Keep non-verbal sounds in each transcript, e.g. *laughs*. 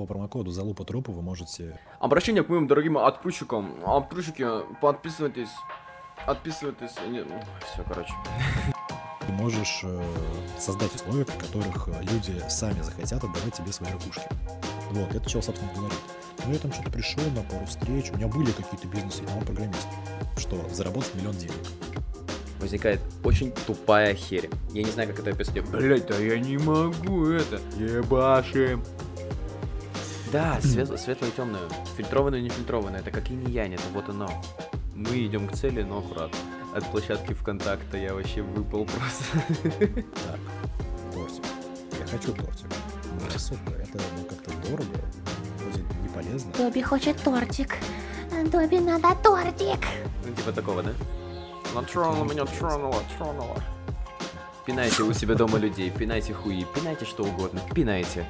по промокоду Залупа Трупа вы можете... Обращение к моим дорогим подписчикам. Подписчики, подписывайтесь. Отписывайтесь. Не... Все, короче. Ты *laughs* можешь э, создать условия, при которых э, люди сами захотят отдавать тебе свои ракушки. Вот, это чел, собственно, говорит. Ну, я там что-то пришел на пару встреч, у меня были какие-то бизнесы, я программист. Что, заработать миллион денег. Возникает очень тупая херь. Я не знаю, как это описать. Блять, да я не могу это. Ебашим. Да, свет, светлое и темное. Фильтрованное и нефильтрованное. Это как и не янь, это вот оно. Мы идем к цели, но аккуратно. От площадки ВКонтакта я вообще выпал просто. Так, тортик. Я хочу тортик. Сука, это ну, как-то дорого, вроде не полезно. Добби хочет тортик. Добби надо тортик. Ну, типа такого, да? Она тронула меня, тронула, тронула. Пинайте у себя дома людей, пинайте хуи, пинайте что угодно, пинайте.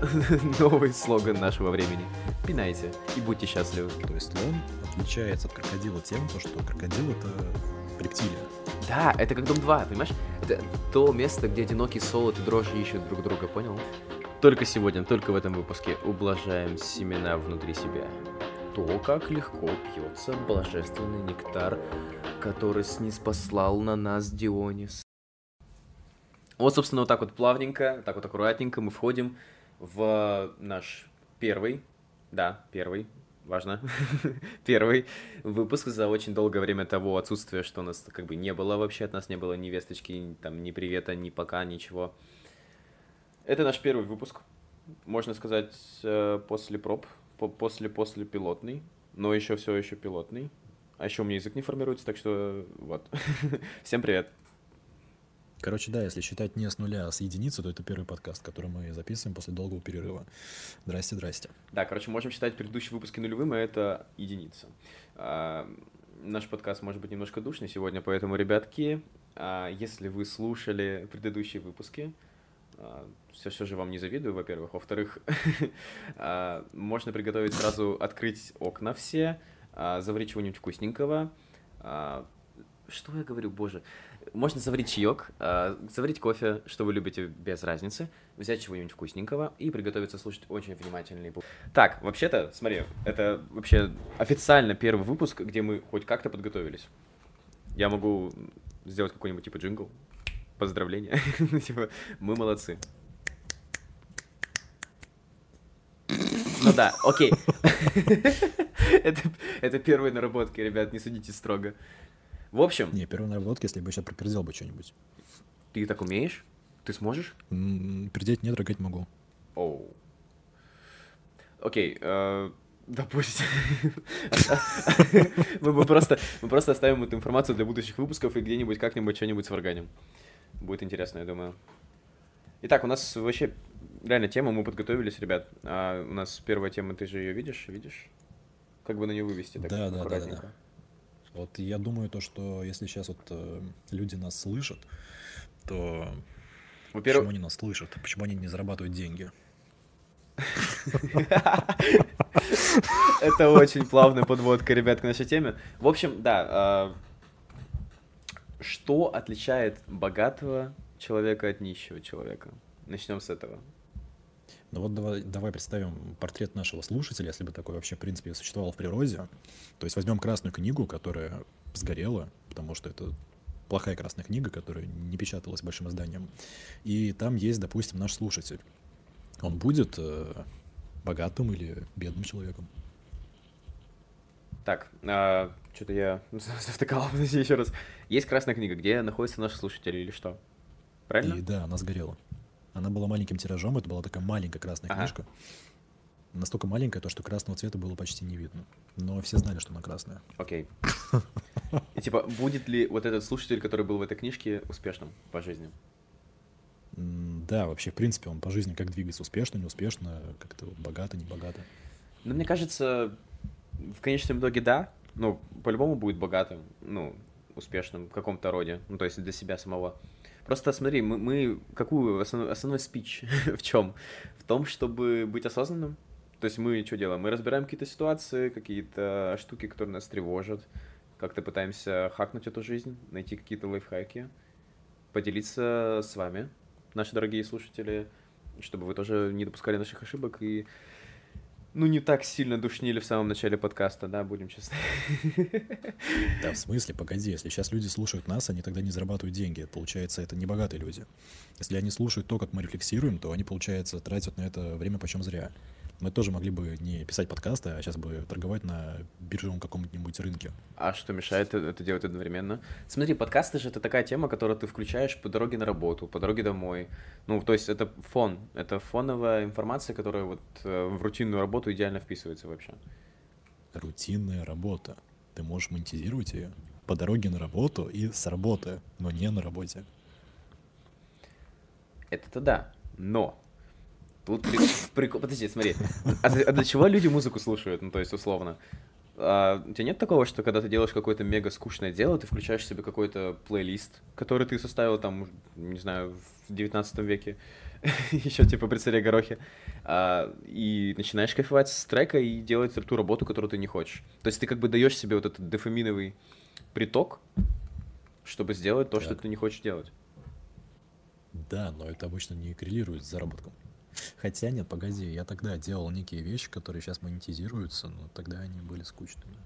*laughs* Новый слоган нашего времени. Пинайте и будьте счастливы. То есть слон отличается от крокодила тем, то, что крокодил это рептилия. Да, это как Дом 2, понимаешь? Это то место, где одинокий солод и дрожжи ищут друг друга, понял? Только сегодня, только в этом выпуске ублажаем семена внутри себя. То, как легко пьется божественный нектар, который снизпослал на нас Дионис. Вот, собственно, вот так вот плавненько, так вот аккуратненько мы входим в наш первый, да, первый, важно, *laughs* первый выпуск за очень долгое время того отсутствия, что у нас как бы не было вообще, от нас не было ни весточки, там, ни привета, ни пока, ничего. Это наш первый выпуск, можно сказать, э, после проб, после, после пилотный, но еще все еще пилотный. А еще у меня язык не формируется, так что вот. *laughs* Всем привет. Короче, да, если считать не с нуля, а с единицы, то это первый подкаст, который мы записываем после долгого перерыва. Здрасте, здрасте. Да, короче, можем считать предыдущие выпуски нулевым, и это единица. А, наш подкаст может быть немножко душный сегодня, поэтому, ребятки, а, если вы слушали предыдущие выпуски, а, все, все же вам не завидую, во-первых. Во-вторых, *laughs* а, можно приготовить сразу, открыть окна все, а, заварить чего-нибудь вкусненького. А, что я говорю, боже? Можно заварить чаек, э, заварить кофе, что вы любите, без разницы, взять чего-нибудь вкусненького и приготовиться слушать очень внимательный. Так, вообще-то, смотри, это вообще официально первый выпуск, где мы хоть как-то подготовились. Я могу сделать какой-нибудь типа джингл. Поздравления. *laughs* типа, мы молодцы. Ну да, окей. *laughs* это, это первые наработки, ребят, не судите строго. В общем... Не, первая наработка, если бы я сейчас пропердел бы что-нибудь. Ты так умеешь? Ты сможешь? М-м, пердеть нет, рогать могу. Оу. Окей, э, допустим. *laughs* мы, просто, мы просто оставим эту информацию для будущих выпусков и где-нибудь как-нибудь что-нибудь сварганим. Будет интересно, я думаю. Итак, у нас вообще реально тема, мы подготовились, ребят. А у нас первая тема, ты же ее видишь, видишь? Как бы на нее вывести так да, да, да, да. Вот я думаю, то, что если сейчас вот э, люди нас слышат, то почему они нас слышат? Почему они не зарабатывают деньги? Это очень плавная подводка, ребят, к нашей теме. В общем, да, а, что отличает богатого человека от нищего человека? Начнем с этого. Ну вот давай, давай представим портрет нашего слушателя, если бы такой вообще, в принципе, существовал в природе. То есть возьмем красную книгу, которая сгорела, потому что это плохая красная книга, которая не печаталась большим изданием. И там есть, допустим, наш слушатель. Он будет э, богатым или бедным человеком. Так, а, что-то я *laughs* завтыкал, еще раз. Есть красная книга, где находится наш слушатель или что? Правильно? И да, она сгорела. Она была маленьким тиражом, это была такая маленькая красная ага. книжка. Настолько маленькая, то, что красного цвета было почти не видно. Но все знали, что она красная. Окей. И типа, будет ли вот этот слушатель, который был в этой книжке, успешным по жизни? Да, вообще, в принципе, он по жизни как двигается успешно, неуспешно, как-то богато, не богато. Ну, мне кажется, в конечном итоге да. Ну, по-любому будет богатым, ну, успешным в каком-то роде. Ну, то есть для себя самого. Просто смотри, мы, мы какую основной, основной спич *laughs* в чем? В том, чтобы быть осознанным. То есть мы что делаем? Мы разбираем какие-то ситуации, какие-то штуки, которые нас тревожат, как-то пытаемся хакнуть эту жизнь, найти какие-то лайфхаки, поделиться с вами, наши дорогие слушатели, чтобы вы тоже не допускали наших ошибок и ну, не так сильно душнили в самом начале подкаста, да, будем честны. Да, в смысле, погоди, если сейчас люди слушают нас, они тогда не зарабатывают деньги. Получается, это не богатые люди. Если они слушают то, как мы рефлексируем, то они, получается, тратят на это время почем зря. Мы тоже могли бы не писать подкасты, а сейчас бы торговать на биржевом каком-нибудь рынке. А что мешает это делать одновременно? Смотри, подкасты же это такая тема, которую ты включаешь по дороге на работу, по дороге домой. Ну, то есть это фон, это фоновая информация, которая вот э, в рутинную работу идеально вписывается вообще. Рутинная работа. Ты можешь монетизировать ее по дороге на работу и с работы, но не на работе. Это-то да, но Тут прикол... Подожди, смотри. А, а для чего люди музыку слушают? Ну, то есть, условно. А, у тебя нет такого, что когда ты делаешь какое-то мега скучное дело, ты включаешь себе какой-то плейлист, который ты составил там, не знаю, в 19 веке, *laughs* еще типа при царе Горохе, а, и начинаешь кайфовать с трека и делать ту работу, которую ты не хочешь. То есть ты как бы даешь себе вот этот дофаминовый приток, чтобы сделать то, так. что ты не хочешь делать. Да, но это обычно не коррелирует с заработком. Хотя нет, погоди, я тогда делал некие вещи, которые сейчас монетизируются, но тогда они были скучными.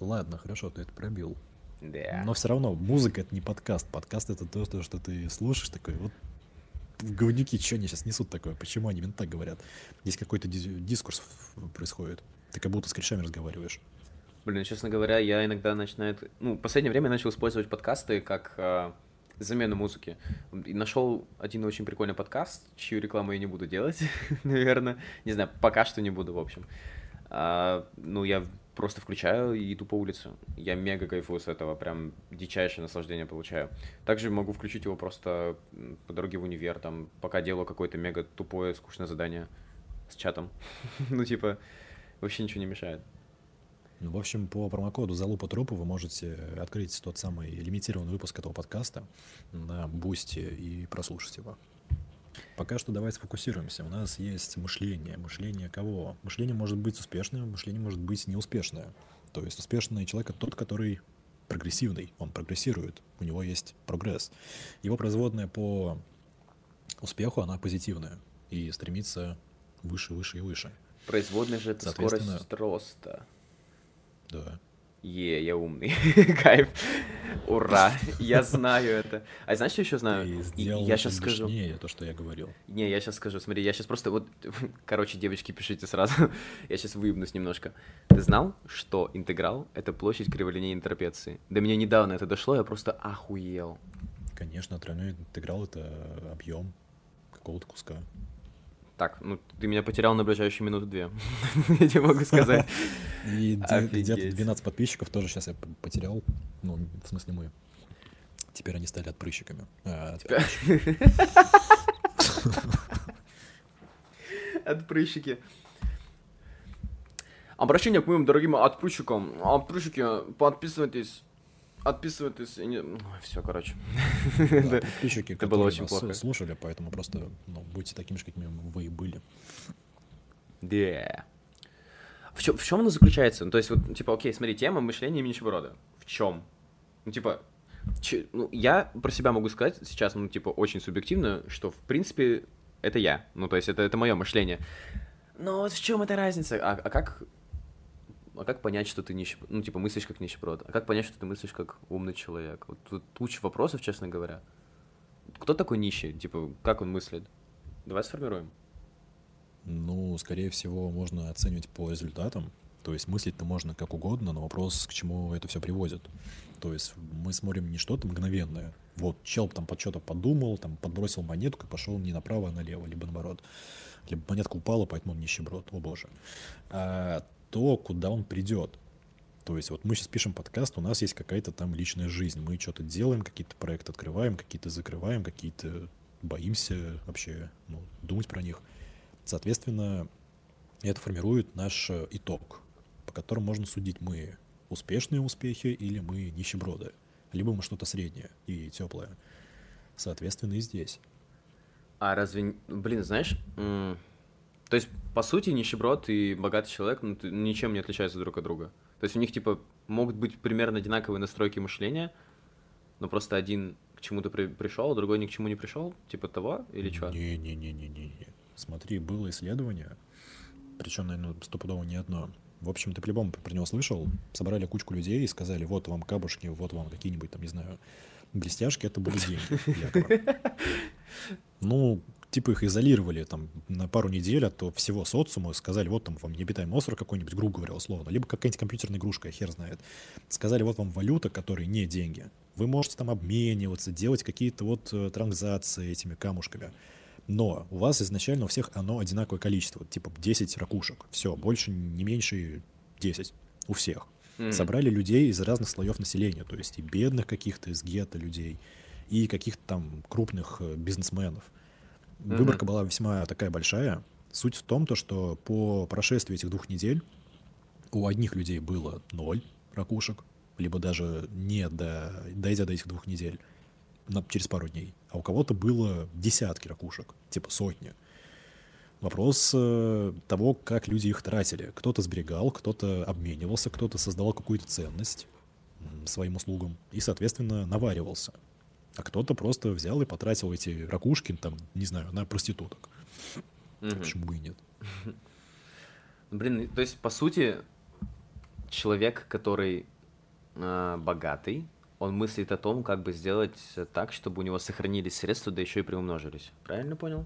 Ладно, хорошо, ты это пробил. Да. Но все равно музыка это не подкаст. Подкаст это то, что ты слушаешь, такой вот говнюки, что они сейчас несут такое? Почему они именно так говорят? Здесь какой-то дискурс происходит. Ты как будто с корешами разговариваешь. Блин, честно говоря, я иногда начинаю... Ну, в последнее время я начал использовать подкасты как а, замену музыки. И нашел один очень прикольный подкаст, чью рекламу я не буду делать, *laughs* наверное. Не знаю, пока что не буду, в общем. А, ну, я просто включаю и иду по улице. Я мега кайфую с этого, прям дичайшее наслаждение получаю. Также могу включить его просто по дороге в универ, там, пока делаю какое-то мега тупое, скучное задание с чатом. *laughs* ну, типа, вообще ничего не мешает. В общем, по промокоду «Залупа трупа» вы можете открыть тот самый лимитированный выпуск этого подкаста на Бусти и прослушать его. Пока что давайте сфокусируемся. У нас есть мышление. Мышление кого? Мышление может быть успешным, мышление может быть неуспешное. То есть успешный человек — это тот, который прогрессивный, он прогрессирует, у него есть прогресс. Его производная по успеху, она позитивная и стремится выше, выше и выше. Производная же это скорость роста. Да. Е, я умный. *laughs* Кайф. Ура. Я знаю это. А знаешь, что еще знаю? Я сейчас скажу. то, что я говорил. Не, я сейчас скажу. Смотри, я сейчас просто вот... *laughs* Короче, девочки, пишите сразу. *laughs* я сейчас выебнусь немножко. Ты знал, что интеграл — это площадь криволинейной трапеции? До меня недавно это дошло, я просто охуел. Конечно, тройной интеграл — это объем какого-то куска. Так, ну ты меня потерял на ближайшие минуты две. *laughs* Я тебе могу сказать. *laughs* И где-то 12 подписчиков тоже сейчас я потерял. Ну, в смысле мы. Теперь они стали отпрыщиками. А, *laughs* отпрыщики. Обращение к моим дорогим отпрыщикам. Отпрыщики, подписывайтесь отписывайтесь. Не... Все, короче. *laughs* Да, подписчики, это было очень плохо. слушали, поэтому просто ну, будьте такими же, какими вы и были. Да. В чем, в чем оно заключается? Ну, то есть, вот, типа, окей, смотри, тема мышления нищеброда. В чем? Ну, типа, че, ну, я про себя могу сказать сейчас, ну, типа, очень субъективно, что, в принципе, это я. Ну, то есть, это, это мое мышление. Но вот в чем эта разница? А, а как а как понять, что ты нищеброд? Ну, типа, мыслишь как нищеброд. А как понять, что ты мыслишь как умный человек? Вот тут куча вопросов, честно говоря. Кто такой нищий? Типа, как он мыслит? Давай сформируем. Ну, скорее всего, можно оценивать по результатам. То есть мыслить-то можно как угодно, но вопрос, к чему это все приводит. То есть мы смотрим не что-то мгновенное. Вот чел там под что-то подумал, там подбросил монетку и пошел не направо, а налево, либо наоборот. Либо монетка упала, поэтому он нищеброд, о боже. А то, куда он придет. То есть вот мы сейчас пишем подкаст, у нас есть какая-то там личная жизнь. Мы что-то делаем, какие-то проекты открываем, какие-то закрываем, какие-то боимся вообще ну, думать про них. Соответственно, это формирует наш э, итог, по которому можно судить, мы успешные успехи или мы нищеброды. Либо мы что-то среднее и теплое. Соответственно, и здесь. А разве, блин, знаешь, то есть, по сути, нищеброд и богатый человек ну, ничем не отличаются друг от друга. То есть у них, типа, могут быть примерно одинаковые настройки мышления, но просто один к чему-то при пришел, а другой ни к чему не пришел, типа того, или что? Не-не-не-не-не. Смотри, было исследование, причем, наверное, стопудово не одно. В общем, ты по-любому про него слышал. Собрали кучку людей и сказали, вот вам кабушки, вот вам какие-нибудь там, не знаю, блестяшки, это были деньги, якобы. *laughs* Ну, типа их изолировали там на пару недель от всего социума, сказали, вот там вам необитаемый остров какой-нибудь, грубо говоря, условно, либо какая-нибудь компьютерная игрушка, хер знает. Сказали, вот вам валюта, которая не деньги. Вы можете там обмениваться, делать какие-то вот э, транзакции этими камушками. Но у вас изначально у всех оно одинаковое количество, типа 10 ракушек. Все, больше, не меньше 10 у всех. Mm. Собрали людей из разных слоев населения, то есть и бедных каких-то, из гетто людей, и каких-то там крупных э, бизнесменов. Выборка была весьма такая большая. Суть в том, то, что по прошествии этих двух недель у одних людей было ноль ракушек, либо даже не до, дойдя до этих двух недель, на, через пару дней. А у кого-то было десятки ракушек, типа сотни. Вопрос э, того, как люди их тратили. Кто-то сберегал, кто-то обменивался, кто-то создавал какую-то ценность своим услугам и, соответственно, наваривался а кто-то просто взял и потратил эти ракушки, там, не знаю, на проституток. Угу. Почему бы и нет? *laughs* Блин, то есть, по сути, человек, который э, богатый, он мыслит о том, как бы сделать так, чтобы у него сохранились средства, да еще и приумножились. Правильно понял?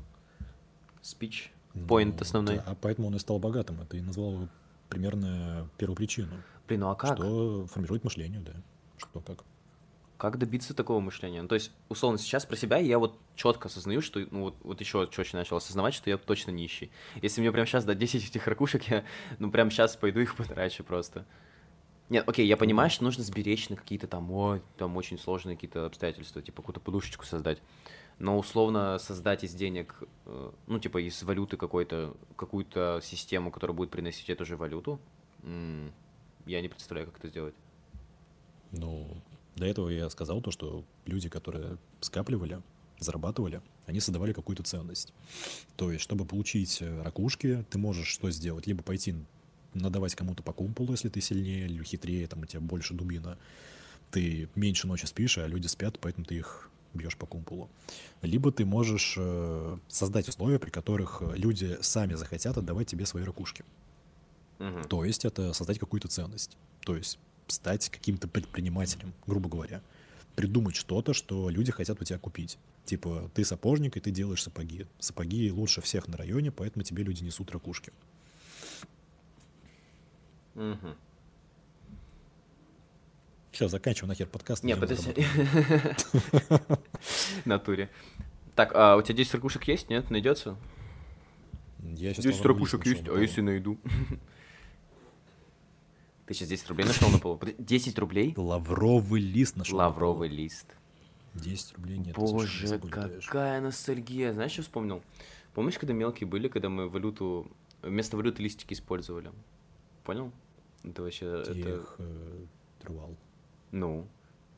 Спич, point ну, основной. Да, а поэтому он и стал богатым. Это и назвал его примерно первую причину. Блин, ну а как? Что формирует мышление, да. Что как. Как добиться такого мышления? Ну, то есть, условно, сейчас про себя я вот четко осознаю, что, ну, вот, вот еще четче начал осознавать, что я точно нищий. Если мне прямо сейчас дать 10 этих ракушек, я, ну, прямо сейчас пойду их потрачу просто. Нет, окей, я понимаю, что нужно сберечь на какие-то там, ой, там очень сложные какие-то обстоятельства, типа какую-то подушечку создать. Но условно создать из денег, э, ну, типа из валюты какой-то, какую-то систему, которая будет приносить эту же валюту, я не представляю, как это сделать. Ну, до этого я сказал то, что люди, которые скапливали, зарабатывали, они создавали какую-то ценность. То есть, чтобы получить э, ракушки, ты можешь что сделать? Либо пойти надавать кому-то по кумполу, если ты сильнее или хитрее, там у тебя больше дубина. Ты меньше ночи спишь, а люди спят, поэтому ты их бьешь по кумполу. Либо ты можешь э, создать условия, при которых люди сами захотят отдавать тебе свои ракушки. Угу. То есть это создать какую-то ценность. То есть стать каким-то предпринимателем, грубо говоря. Придумать что-то, что люди хотят у тебя купить. Типа, ты сапожник, и ты делаешь сапоги. Сапоги лучше всех на районе, поэтому тебе люди несут ракушки. Угу. Все, заканчиваем нахер подкаст. Нет, подожди. *laughs* Натуре. Так, а у тебя 10 ракушек есть, нет? Найдется? Я сейчас 10 ракушек есть, а если найду? *laughs* Ты сейчас 10 рублей нашел на полу? 10 рублей? Лавровый лист нашел. Лавровый лист. 10 рублей нет. Боже, какая ностальгия. Знаешь, что вспомнил? Помнишь, когда мелкие были, когда мы валюту, вместо валюты листики использовали? Понял? Это вообще... Ты это... их э, рвал. Ну.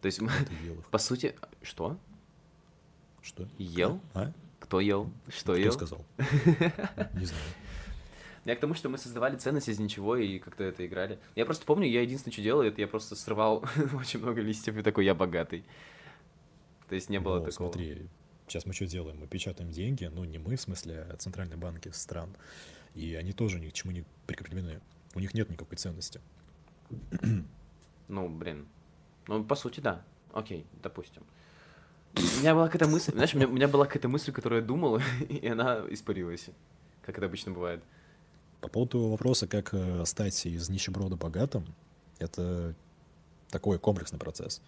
То есть, *laughs* по сути... Что? Что? Ел? А? Кто ел? Что Кто ел? сказал? *laughs* Не знаю. Я к тому, что мы создавали ценность из ничего и как-то это играли. Я просто помню, я единственное, что делал, это я просто срывал *laughs* очень много листьев и такой, я богатый. То есть не было ну, такого. смотри, сейчас мы что делаем? Мы печатаем деньги, ну не мы в смысле, а центральные банки стран. И они тоже ни к чему не прикреплены. У них нет никакой ценности. *clears throat* Ну, блин. Ну, по сути, да. Окей, допустим. У меня была какая-то мысль, знаешь, у меня, у меня была какая-то мысль, которую я думал, *laughs* и она испарилась, как это обычно бывает. По поводу вопроса, как э, стать из нищеброда богатым, это такой комплексный процесс.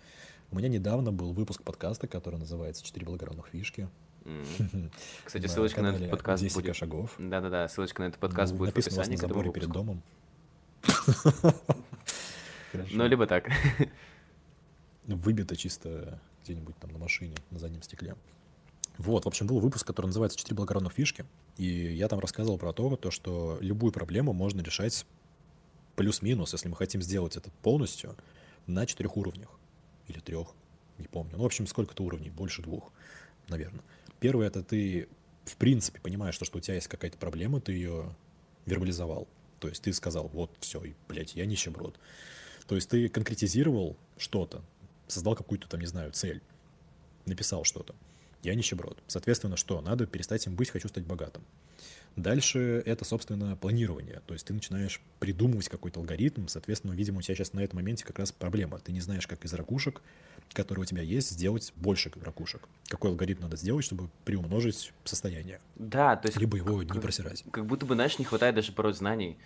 У меня недавно был выпуск подкаста, который называется «Четыре благородных фишки». *laughs* Кстати, ссылочка на этот подкаст 10 будет. шагов. Да-да-да, ссылочка на этот подкаст ну, будет в описании этому выпуску. перед домом. *laughs* Ну, либо так. Выбито чисто где-нибудь там на машине, на заднем стекле. Вот, в общем, был выпуск, который называется «Четыре благородных фишки», и я там рассказывал про то, то, что любую проблему можно решать плюс-минус, если мы хотим сделать это полностью, на четырех уровнях. Или трех, не помню. Ну, в общем, сколько-то уровней, больше двух, наверное. Первое — это ты, в принципе, понимаешь, что, что у тебя есть какая-то проблема, ты ее вербализовал. То есть ты сказал, вот, все, и, блядь, я нищеброд. То есть ты конкретизировал что-то, создал какую-то там, не знаю, цель, написал что-то. Я нищеброд. Соответственно, что? Надо перестать им быть, хочу стать богатым. Дальше это, собственно, планирование. То есть ты начинаешь придумывать какой-то алгоритм, соответственно, видимо, у тебя сейчас на этом моменте как раз проблема. Ты не знаешь, как из ракушек, которые у тебя есть, сделать больше ракушек. Какой алгоритм надо сделать, чтобы приумножить состояние. Да, то есть... Либо его не просирать. Как будто бы, знаешь, не хватает даже порой знаний.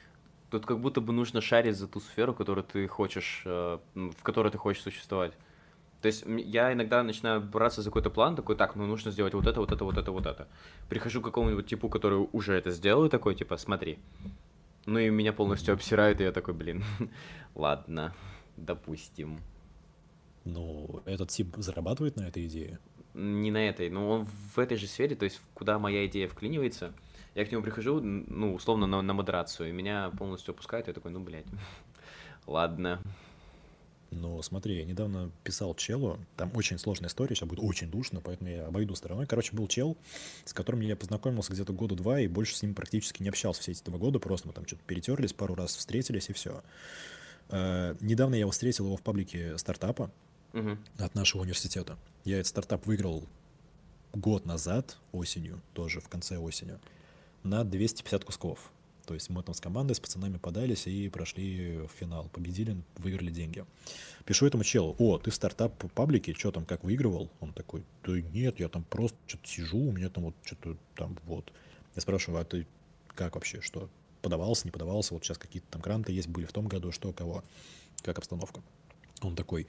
Тут как будто бы нужно шарить за ту сферу, которую ты хочешь, э, в которой ты хочешь существовать. То есть я иногда начинаю браться за какой-то план, такой, так, ну нужно сделать вот это, вот это, вот это, вот это. Прихожу к какому-нибудь типу, который уже это сделал, и такой, типа, смотри. Ну и меня полностью обсирает, и я такой, блин, *laughs* ладно, допустим. Ну, этот тип зарабатывает на этой идее? Не на этой, но он в этой же сфере, то есть куда моя идея вклинивается, я к нему прихожу, ну, условно, на, на модерацию, и меня полностью опускает, и я такой, ну, блядь, *laughs* ладно. Но смотри, я недавно писал челу, там очень сложная история, сейчас будет очень душно, поэтому я обойду стороной. Короче, был чел, с которым я познакомился где-то года два, и больше с ним практически не общался все эти два года, просто мы там что-то перетерлись, пару раз встретились, и все. Э, недавно я его встретил его в паблике стартапа Угу. от нашего университета. Я этот стартап выиграл год назад, осенью, тоже в конце осени, на 250 кусков. То есть мы там с командой, с пацанами подались и прошли в финал. Победили, выиграли деньги. Пишу этому челу, о, ты в стартап паблике, что там, как выигрывал? Он такой, да нет, я там просто что-то сижу, у меня там вот что-то там вот. Я спрашиваю, а ты как вообще, что? Подавался, не подавался? Вот сейчас какие-то там гранты есть, были в том году, что, кого? Как обстановка? Он такой,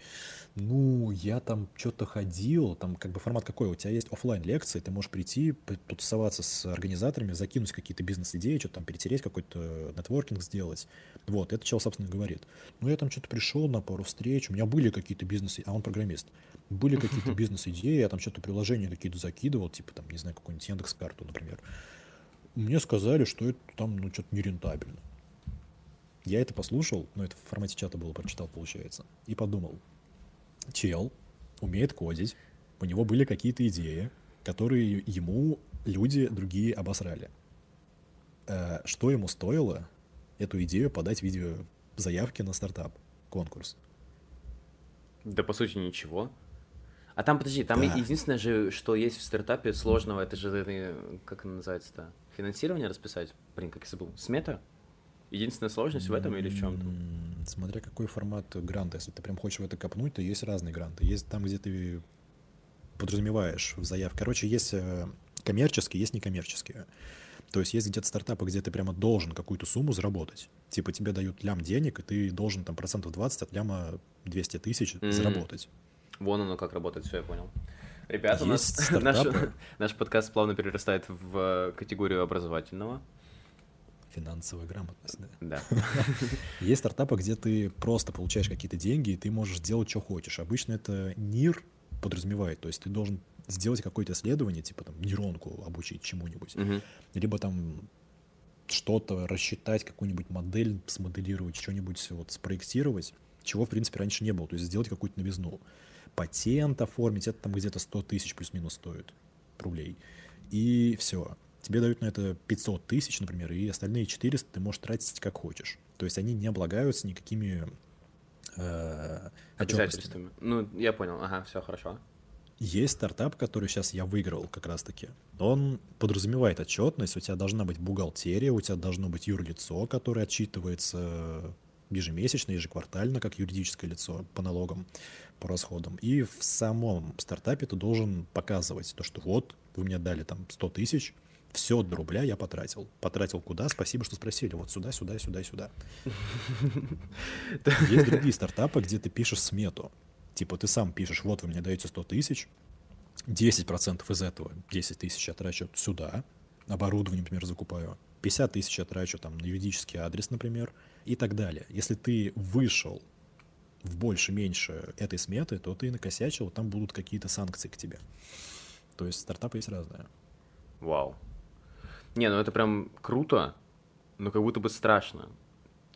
ну, я там что-то ходил, там как бы формат какой, у тебя есть оффлайн лекции, ты можешь прийти, потусоваться с организаторами, закинуть какие-то бизнес-идеи, что-то там перетереть, какой-то нетворкинг сделать. Вот, это чел, собственно, говорит. Ну, я там что-то пришел на пару встреч, у меня были какие-то бизнесы, а он программист, были какие-то бизнес-идеи, я там что-то приложения какие-то закидывал, типа там, не знаю, какую-нибудь Яндекс.Карту, например. Мне сказали, что это там, ну, что-то нерентабельно. Я это послушал, ну это в формате чата было, прочитал, получается, и подумал, чел умеет кодить, у него были какие-то идеи, которые ему люди другие обосрали. Э, Что ему стоило эту идею подать в виде заявки на стартап, конкурс? Да, по сути, ничего. А там, подожди, там Да. единственное же, что есть в стартапе сложного, это же, э, как называется-то, финансирование расписать? Блин, как я забыл, смета? Единственная сложность в этом или в чем-то? Смотря какой формат гранта. Если ты прям хочешь в это копнуть, то есть разные гранты. Есть там, где ты подразумеваешь в заявке. Короче, есть э, коммерческие, есть некоммерческие. То есть есть где-то стартапы, где ты прямо должен какую-то сумму заработать. Типа тебе дают лям денег, и ты должен там процентов 20 от ляма 200 тысяч Мгм. заработать. Вон оно как работает, все, я понял. Ребята, у нас Есть *laughs* наш, *laughs* наш подкаст плавно перерастает в э, категорию образовательного. Финансовая грамотность, да. Да. *laughs* Есть стартапы, где ты просто получаешь какие-то деньги, и ты можешь делать, что хочешь. Обычно это НИР подразумевает, то есть ты должен сделать какое-то исследование, типа там нейронку обучить чему-нибудь, либо там что-то рассчитать, какую-нибудь модель смоделировать, что-нибудь вот спроектировать, чего, в принципе, раньше не было, то есть сделать какую-то новизну. Патент оформить, это там где-то 100 тысяч плюс-минус стоит рублей. И все. Тебе дают на это 500 тысяч, например, и остальные 400 ты можешь тратить как хочешь. То есть они не облагаются никакими э. Обязательствами. Ну, я понял, ага, все хорошо. Есть стартап, который сейчас я выиграл как раз-таки. Он подразумевает отчетность, у тебя должна быть бухгалтерия, у тебя должно быть юрлицо, которое отчитывается ежемесячно, ежеквартально, как юридическое лицо по налогам, по расходам. И в самом стартапе ты должен показывать то, что вот, вы мне дали там 100 тысяч, все до рубля я потратил. Потратил куда? Спасибо, что спросили. Вот сюда, сюда, сюда, сюда. *laughs* Есть другие стартапы, где ты пишешь смету. Типа ты сам пишешь, вот вы мне даете 100 тысяч, 10% из этого, 10 тысяч я трачу сюда, оборудование, например, закупаю, 50 тысяч я трачу там на юридический адрес, например, и так далее. Если ты вышел в больше-меньше этой сметы, то ты накосячил, там будут какие-то санкции к тебе. То есть стартапы есть разные. Вау. Не, ну это прям круто, но как будто бы страшно.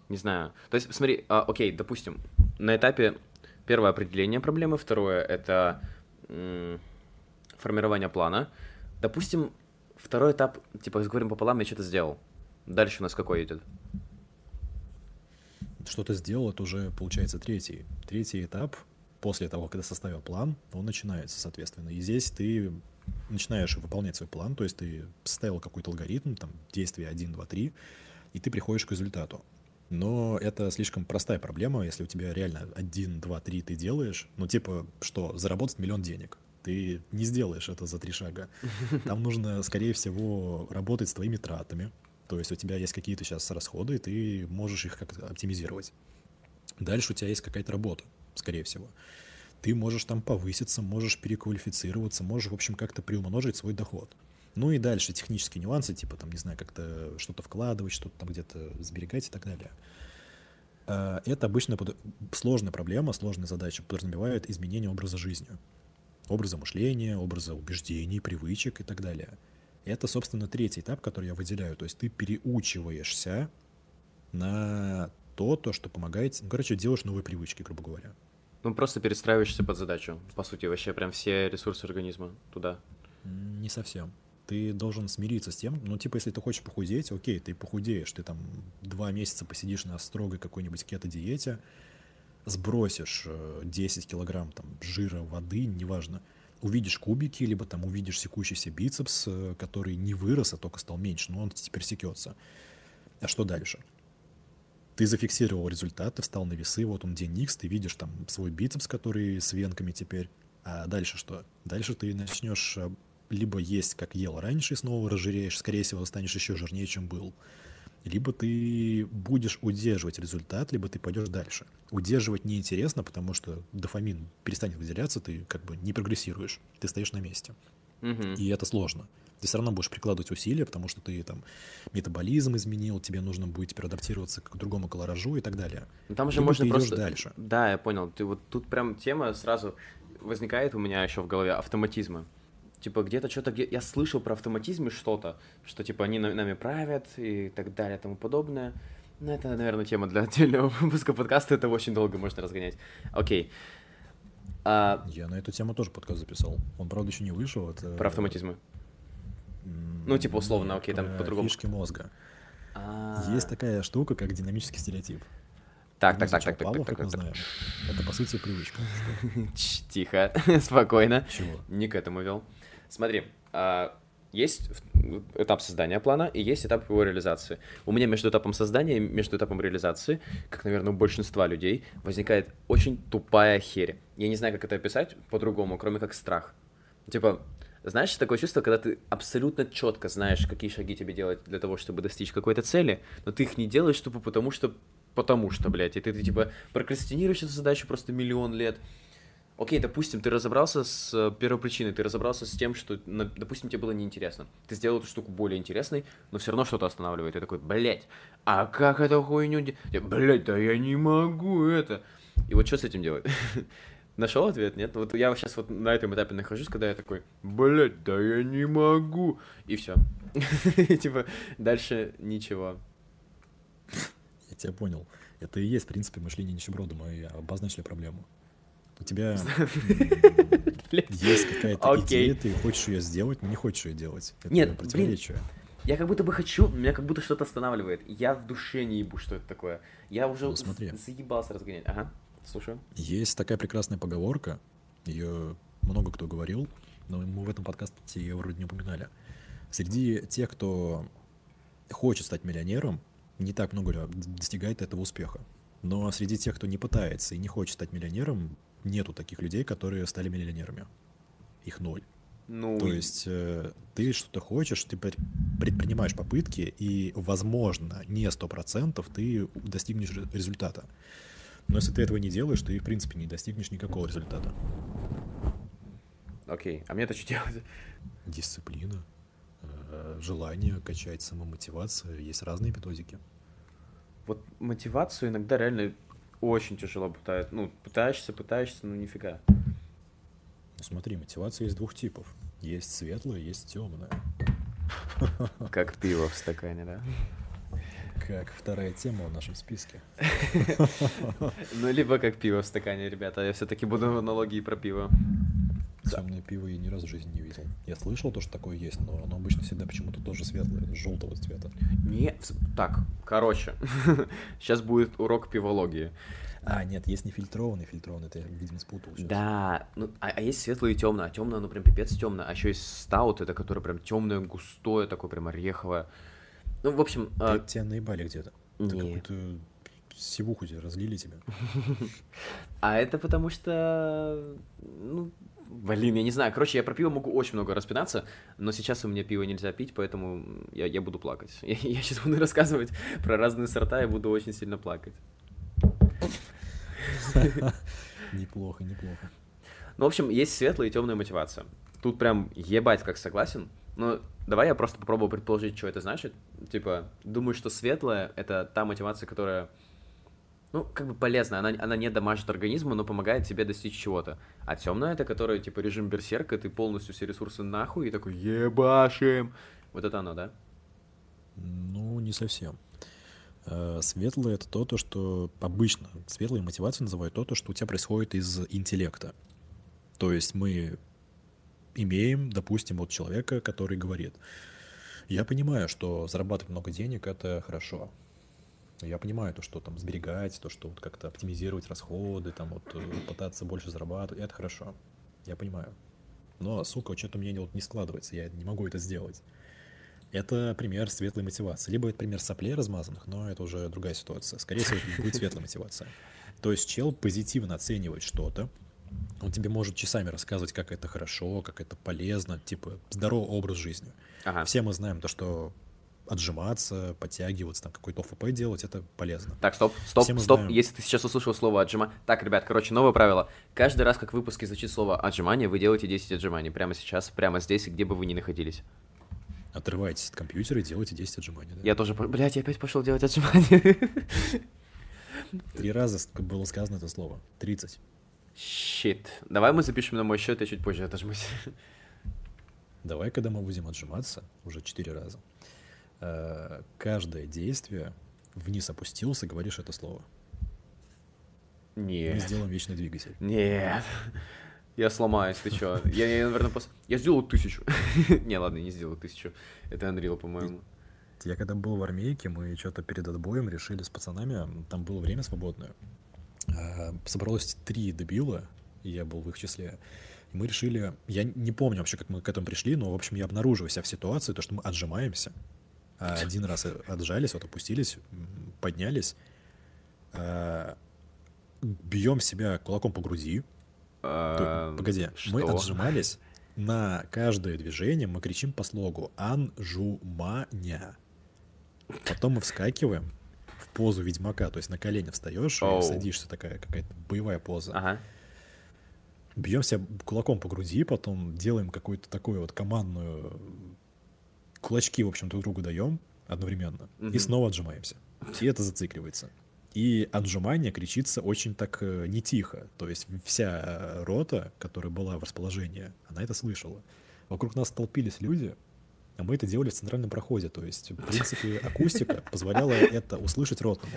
Не знаю. То есть, смотри, а, окей, допустим, на этапе первое определение проблемы, второе это м, формирование плана. Допустим, второй этап, типа, говорим пополам, я что-то сделал. Дальше у нас какой идет? Что ты сделал, это уже получается третий. Третий этап, после того, когда составил план, он начинается, соответственно. И здесь ты начинаешь выполнять свой план, то есть ты ставил какой-то алгоритм, там, действие 1, 2, 3, и ты приходишь к результату. Но это слишком простая проблема, если у тебя реально 1, 2, 3 ты делаешь, ну типа что, заработать миллион денег. Ты не сделаешь это за три шага. *laughs* Там нужно, скорее всего, работать с твоими тратами. То есть у тебя есть какие-то сейчас расходы, и ты можешь их как-то оптимизировать. Дальше у тебя есть какая-то работа, скорее всего. Ты можешь там повыситься, можешь переквалифицироваться, можешь, в общем, как-то приумножить свой доход. Ну и дальше технические нюансы, типа там, не знаю, как-то что-то вкладывать, что-то там где-то сберегать и так далее. А, это обычно сложная проблема, сложная задача подразумевает изменение образа жизни. Образа мышления, образа убеждений, привычек и так далее. Это, собственно, третий этап, который я выделяю. То есть ты переучиваешься на то, то, что помогает, ну, короче, делаешь новые привычки, грубо говоря. Ну, просто перестраиваешься под задачу, по сути, вообще прям все ресурсы организма туда. Не совсем ты должен смириться с тем, ну, типа, если ты хочешь похудеть, окей, ты похудеешь, ты там два месяца посидишь на строгой какой-нибудь кето-диете, сбросишь 10 э, килограмм там жира, воды, неважно, увидишь кубики, либо там увидишь секущийся бицепс, э, который не вырос, а только стал меньше, но он теперь секется. А что дальше? Ты зафиксировал результат, ты встал на весы, вот он день X, ты видишь там свой бицепс, который с венками теперь. А дальше что? Дальше ты начнешь э, либо есть, как ел раньше, и снова разжиреешь, скорее всего, станешь еще жирнее, чем был. Либо ты будешь удерживать результат, либо ты пойдешь дальше. Удерживать неинтересно, потому что дофамин перестанет выделяться, ты как бы не прогрессируешь, ты стоишь на месте. Угу. И это сложно. Ты все равно будешь прикладывать усилия, потому что ты там метаболизм изменил, тебе нужно будет теперь адаптироваться к другому колоражу и так далее. Ну, там же Либо можно просто... дальше. Да, я понял. Ты вот тут прям тема сразу возникает у меня еще в голове автоматизма типа где-то что-то, где я слышал про автоматизм и что-то, что типа они нами правят и так далее и тому подобное. Но это, наверное, тема для отдельного *laughs* выпуска подкаста, это очень долго можно разгонять. Окей. А... Я на эту тему тоже подкаст записал. Он, правда, еще не вышел. Это... Про автоматизмы? Ну, типа, условно, окей, там по-другому. Фишки мозга. А-а-а. Есть такая штука, как динамический стереотип. Так, так, так, так, так, так, так, так. Это, по сути, привычка. *laughs* Тихо, *laughs* спокойно. Чего? Не к этому вел. Смотри, а, есть этап создания плана и есть этап его реализации. У меня между этапом создания и между этапом реализации, как, наверное, у большинства людей, возникает очень тупая херь. Я не знаю, как это описать по-другому, кроме как страх. Типа, знаешь, такое чувство, когда ты абсолютно четко знаешь, какие шаги тебе делать для того, чтобы достичь какой-то цели, но ты их не делаешь тупо потому, что потому что, блядь, и ты, ты типа прокрастинируешь эту задачу просто миллион лет, Окей, допустим, ты разобрался с э, первой причиной, ты разобрался с тем, что, допустим, тебе было неинтересно. Ты сделал эту штуку более интересной, но все равно что-то останавливает. Ты такой, блядь, а как эту хуйню? Блядь, да я не могу это. И вот что с этим делать? *laughs* Нашел ответ, нет? Вот я сейчас вот на этом этапе нахожусь, когда я такой, блядь, да я не могу. И все. *laughs* Типа, дальше ничего. Я тебя понял. Это и есть, в принципе, мышление нищеброда. Мы обозначили проблему у тебя *laughs* есть какая-то идея, ты хочешь ее сделать, но не хочешь ее делать. Это Нет, противоречие. Я как будто бы хочу, меня как будто что-то останавливает. Я в душе не ебу, что это такое. Я уже ну, смотри. заебался разгонять. Ага, слушаю. Есть такая прекрасная поговорка, ее много кто говорил, но мы в этом подкасте ее вроде не упоминали. Среди тех, кто хочет стать миллионером, не так много достигает этого успеха. Но среди тех, кто не пытается и не хочет стать миллионером, нету таких людей, которые стали миллионерами. Их ноль. Ну... То есть э, ты что-то хочешь, ты предпринимаешь попытки, и, возможно, не сто процентов ты достигнешь результата. Но если ты этого не делаешь, ты, в принципе, не достигнешь никакого результата. Окей, а мне-то что делать? Дисциплина, э, желание качать самомотивацию, есть разные методики. Вот мотивацию иногда реально очень тяжело пытает. Ну, пытаешься, пытаешься, ну нифига. Смотри, мотивация есть двух типов. Есть светлая, есть темная. Как *laughs* пиво в стакане, да? Как вторая тема в нашем списке. *laughs* Ну, либо как пиво в стакане, ребята. Я все-таки буду в аналогии про пиво. Темное пиво я ни разу в жизни не видел. Я слышал то, что такое есть, но оно обычно всегда почему-то тоже светлое, желтого цвета. Нет, так, короче, *laughs* сейчас будет урок пивологии. А, нет, есть нефильтрованный, фильтрованный, это я, видимо, спутал сейчас. Да, ну, а, а есть светлое и темное. А темное, ну прям пипец темное. А еще есть стаут, это которое прям темное, густое, такое прям ореховое. Ну, в общем, а, Ты- Тебя наебали где-то. Не. какую-то сивуху тебе разлили тебе. *laughs* а это потому что, ну, блин, я не знаю. Короче, я про пиво могу очень много распинаться, но сейчас у меня пиво нельзя пить, поэтому я, я буду плакать. *laughs* Я, сейчас буду рассказывать про разные сорта и буду очень сильно плакать. *laughs* Неплохо, неплохо. Ну, в общем, есть светлая и темная мотивация. Тут прям ебать как согласен. Но давай я просто попробую предположить, что это значит. Типа, думаю, что светлая — это та мотивация, которая, ну, как бы полезна. Она, она не дамажит организму, но помогает тебе достичь чего-то. А темная — это которая, типа, режим берсерка, ты полностью все ресурсы нахуй и такой ебашим. Вот это оно, да? Ну, не совсем. Э, Светлое это то, то, что обычно светлой мотивацией называют то, то, что у тебя происходит из интеллекта. То есть мы имеем, допустим, вот человека, который говорит, я понимаю, что зарабатывать много денег это хорошо. Я понимаю то, что там сберегать, то, что вот как-то оптимизировать расходы, там вот э, пытаться больше зарабатывать, это хорошо. Я понимаю. Но, сука, что-то у меня вот не складывается, я не могу это сделать. Это пример светлой мотивации. Либо это пример соплей размазанных, но это уже другая ситуация. Скорее всего, это не будет светлая мотивация. То есть чел позитивно оценивает что-то, он тебе может часами рассказывать, как это хорошо, как это полезно, типа здоровый образ жизни. Ага. Все мы знаем то, что отжиматься, подтягиваться, там какой-то ОФП делать, это полезно. Так, стоп, стоп, Все стоп. знаем. Если ты сейчас услышал слово отжима... Так, ребят, короче, новое правило. Каждый раз, как в выпуске звучит слово отжимание, вы делаете 10 отжиманий. Прямо сейчас, прямо здесь, где бы вы ни находились. Отрывайтесь от компьютера и делайте 10 отжиманий. да. Я тоже... Блядь, я опять пошел делать отжимания. *laughs* Три раза было сказано это слово. 30. Щит. Давай мы запишем на мой счет, я чуть позже отожмусь. *laughs* Давай, когда мы будем отжиматься, уже 4 раза, каждое действие вниз опустился, говоришь это слово. Мы Нет. сделаем вечный двигатель. Нет. Я сломаюсь, ты чё? Я, я, наверное, пос... Я сделал тысячу. *laughs* Не, ладно, не сделал тысячу. Это Unreal, по-моему. Я когда был в армейке, мы что-то перед отбоем решили с пацанами, там было время свободное. А, Собралось три дебила, и я был в их числе. И мы решили, я не помню вообще, как мы к этому пришли, но, в общем, я обнаружил себя в ситуации, то, что мы отжимаемся. А Один раз отжались, вот опустились, поднялись, а, бьем себя кулаком по груди. То- Эм, Погоди, мы что? отжимались, на каждое движение мы кричим по слогу «Анжуманя». Потом мы вскакиваем в позу ведьмака, то есть на колени встаешь Оу. и садишься, такая какая-то боевая поза. Ага. Бьем себя кулаком по груди, потом делаем какую-то такую вот командную... Кулачки, в общем, друг другу даем одновременно. И Мгм. снова отжимаемся. И это зацикливается. И отжимание кричится очень так э, не тихо. То есть вся э, рота, которая была в расположении, она это слышала. Вокруг нас толпились люди, а мы это делали в центральном проходе. То есть, в принципе, *laughs* акустика позволяла это услышать ротному.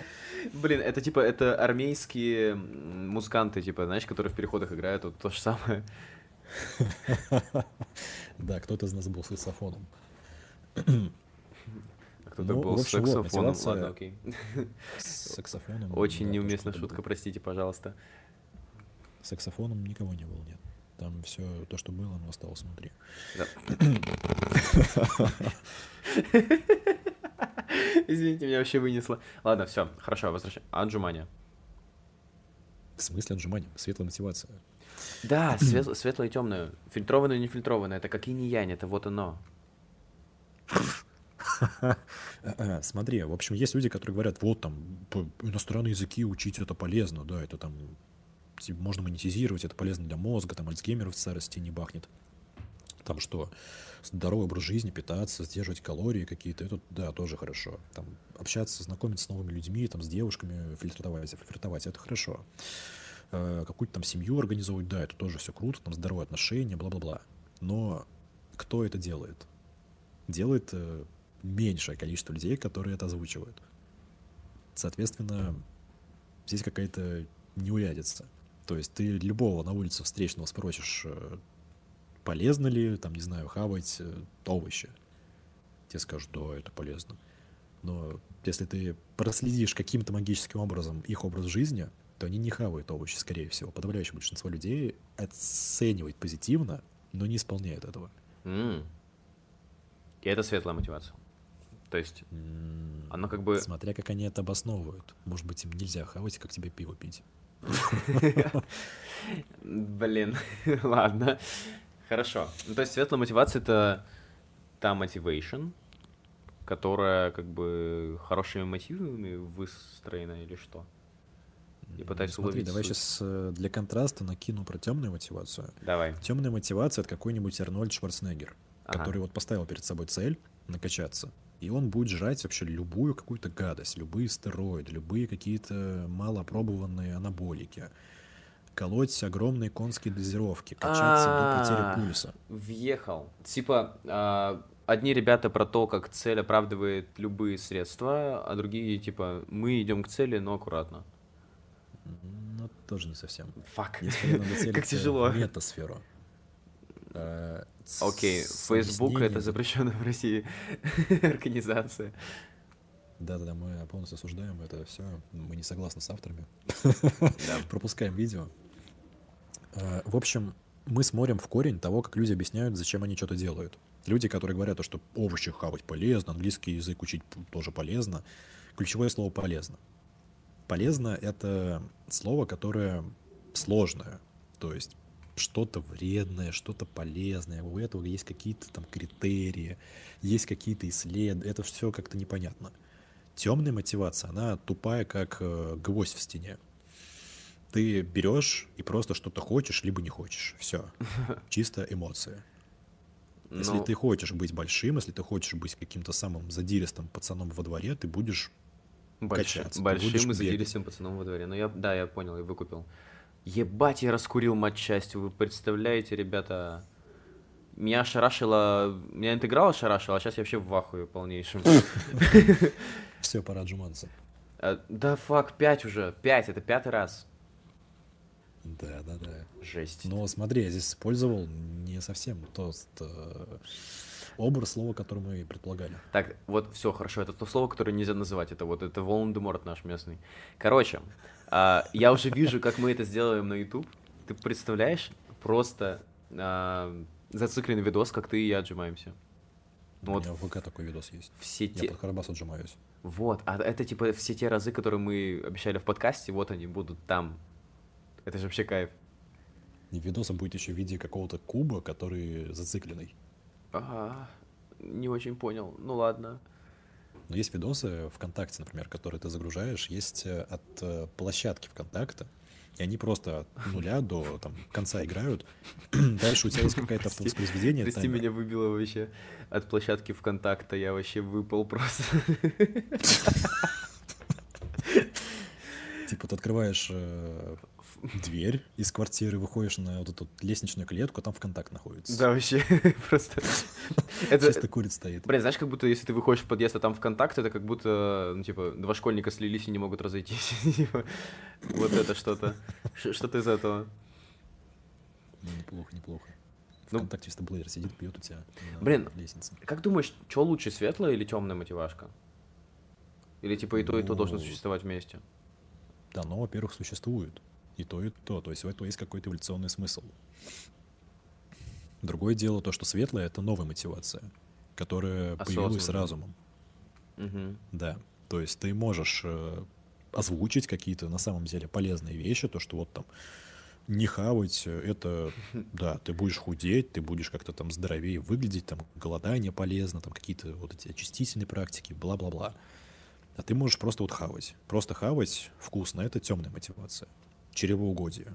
Блин, это типа, это армейские музыканты, типа, знаешь, которые в переходах играют, вот то же самое. *laughs* Да, кто-то из нас был саксофоном. А кто-то Ну, был с вот, саксофоном. мотивация- Ладно, окей. С саксофоном. *laughs* Очень да, неуместная шутка, кто-то был. простите, пожалуйста. С саксофоном никого не было, нет. Там все то, что было, оно осталось внутри. Да. *laughs* Извините, меня вообще вынесло. Ладно, все, хорошо, возвращаем. Отжимания. В смысле отжимания? Светлая мотивация. Да, свет- *clears throat* светлое и темное. Фильтрованное и нефильтрованное. Это как и янь, это вот оно. *laughs* Смотри, в общем, есть люди, которые говорят, вот там иностранные языки учить это полезно, да, это там типа, можно монетизировать, это полезно для мозга, там Альцгеймер в старости не бахнет. Там что, здоровый образ жизни, питаться, сдерживать калории какие-то, это, да, тоже хорошо. Там общаться, знакомиться с новыми людьми, там, с девушками, фильтровать, флиртовать, это хорошо. Э, Какую-то там семью организовывать, да, это тоже все круто, там, здоровые отношения, бла-бла-бла. Но кто это делает? Делает э, меньшее количество людей, которые это озвучивают. Соответственно, здесь какая-то неурядица. То есть ты любого на улице встречного спросишь, э, полезно ли, там, не знаю, хавать э, овощи. Тебе скажут, да, это полезно. Но если ты проследишь каким-то магическим образом их образ жизни, то они не хавают овощи, скорее всего. Подавляющее большинство людей оценивает позитивно, но не исполняет этого. М. И это светлая мотивация. То есть, оно как бы... Смотря как они это обосновывают. Может быть, им нельзя хавать, как тебе пиво пить. Блин, *laughs* ладно. Хорошо. Ну, то есть светлая мотивация — это та мотивation, которая как бы хорошими мотивами выстроена или что? И пытаюсь Смотри, уловить давай суть. сейчас для контраста накину про темную мотивацию. Давай. Темная мотивация это какой-нибудь Арнольд Шварценеггер, Ага. который вот поставил перед собой цель накачаться. И он будет жрать вообще любую какую-то гадость, любые стероиды, любые какие-то малоопробованные анаболики, колоть огромные конские дозировки, качаться до А, потери пульса. Въехал. Типа, а, одни ребята про то, как цель оправдывает любые средства, а другие, типа, мы идем к цели, но аккуратно. Ну, тоже не совсем. Фак. *laughs* Как целиться тяжело. в метасферу. Окей, Facebook это запрещенная в России *laughs* организация. Да-да-да, мы полностью осуждаем это все. Мы не согласны с авторами. *laughs* Пропускаем видео. Э, В общем, мы смотрим в корень того, как люди объясняют, зачем они что-то делают. Люди, которые говорят, то, что овощи хавать полезно, английский язык учить тоже полезно. Ключевое слово полезно. Полезно — это слово, которое сложное. То есть что-то вредное, что-то полезное. У этого есть какие-то там критерии, есть какие-то исследования. Это все как-то непонятно. Темная мотивация, она тупая, как э, гвоздь в стене. Ты берешь и просто что-то хочешь, либо не хочешь. Все. *laughs* Чисто эмоции. Если Ну, ты хочешь быть большим, если ты хочешь быть каким-то самым задиристым пацаном во дворе, ты будешь больш- качаться, ты Большим будешь и задиристым пацаном во дворе. Ну, я, да, я понял и выкупил. Ебать, я раскурил матчасть. Вы представляете, ребята? Меня ошарашило... Меня интеграл ошарашил, а сейчас я вообще в ахуе полнейшем. *laughs* все, пора отжиматься. А, Да фак, пять уже. Пять, это пятый раз. Да, да, да. Жесть. Но смотри, я здесь использовал не совсем тот э, образ слова, который мы предполагали. Так, вот все хорошо, это то слово, которое нельзя называть, это вот это Волан-де-Морт наш местный. Короче, а, я уже вижу, как мы это сделаем на YouTube. Ты представляешь, просто а, зацикленный видос, как ты и я отжимаемся. Ну У вот меня в ВК такой видос есть. все Я те... под Карабас отжимаюсь. Вот, а это типа все те разы, которые мы обещали в подкасте, вот они будут там. Это же вообще кайф. И видосом будет еще в виде какого-то куба, который зацикленный. А, не очень понял. Ну ладно. Но есть видосы ВКонтакте, например, которые ты загружаешь, есть э, от э, площадки ВКонтакта, и они просто от нуля до там, конца *laughs* играют. Дальше у тебя есть какое-то автовоспроизведение. Прости, таймер. меня выбило вообще от площадки ВКонтакта, я вообще выпал просто. Типа ты открываешь э, *laughs* дверь из квартиры, выходишь на вот эту лестничную клетку, а там ВКонтакт находится. Да, вообще, *laughs* просто... *laughs* Это, Чисто курит стоит. блин, знаешь, как будто если ты выходишь в подъезд, а там ВКонтакте, это как будто, ну, типа, два школьника слились и не могут разойтись. Типа, Вот это что-то. Что-то из этого. Ну, неплохо, неплохо. Ну, ВКонтакте чисто блейер сидит, пьет у тебя Блин. лестнице. Как думаешь, что лучше, светлая или темная мотивашка? Или типа и то, и то должно Ну, существовать вместе? Да, но, во-первых, существует и то, и то. То есть в этом есть какой-то эволюционный смысл. Другое дело то, что светлая — это новая мотивация, которая появилась с разумом. Мгм. Да. То есть ты можешь э, озвучить какие-то на самом деле полезные вещи, то, что вот там не хавать, это, *laughs* да, ты будешь худеть, ты будешь как-то там здоровее выглядеть, там голодание полезно, там какие-то вот эти очистительные практики, бла-бла-бла. А ты можешь просто вот хавать. Просто хавать вкусно, это темная мотивация. Чревоугодие.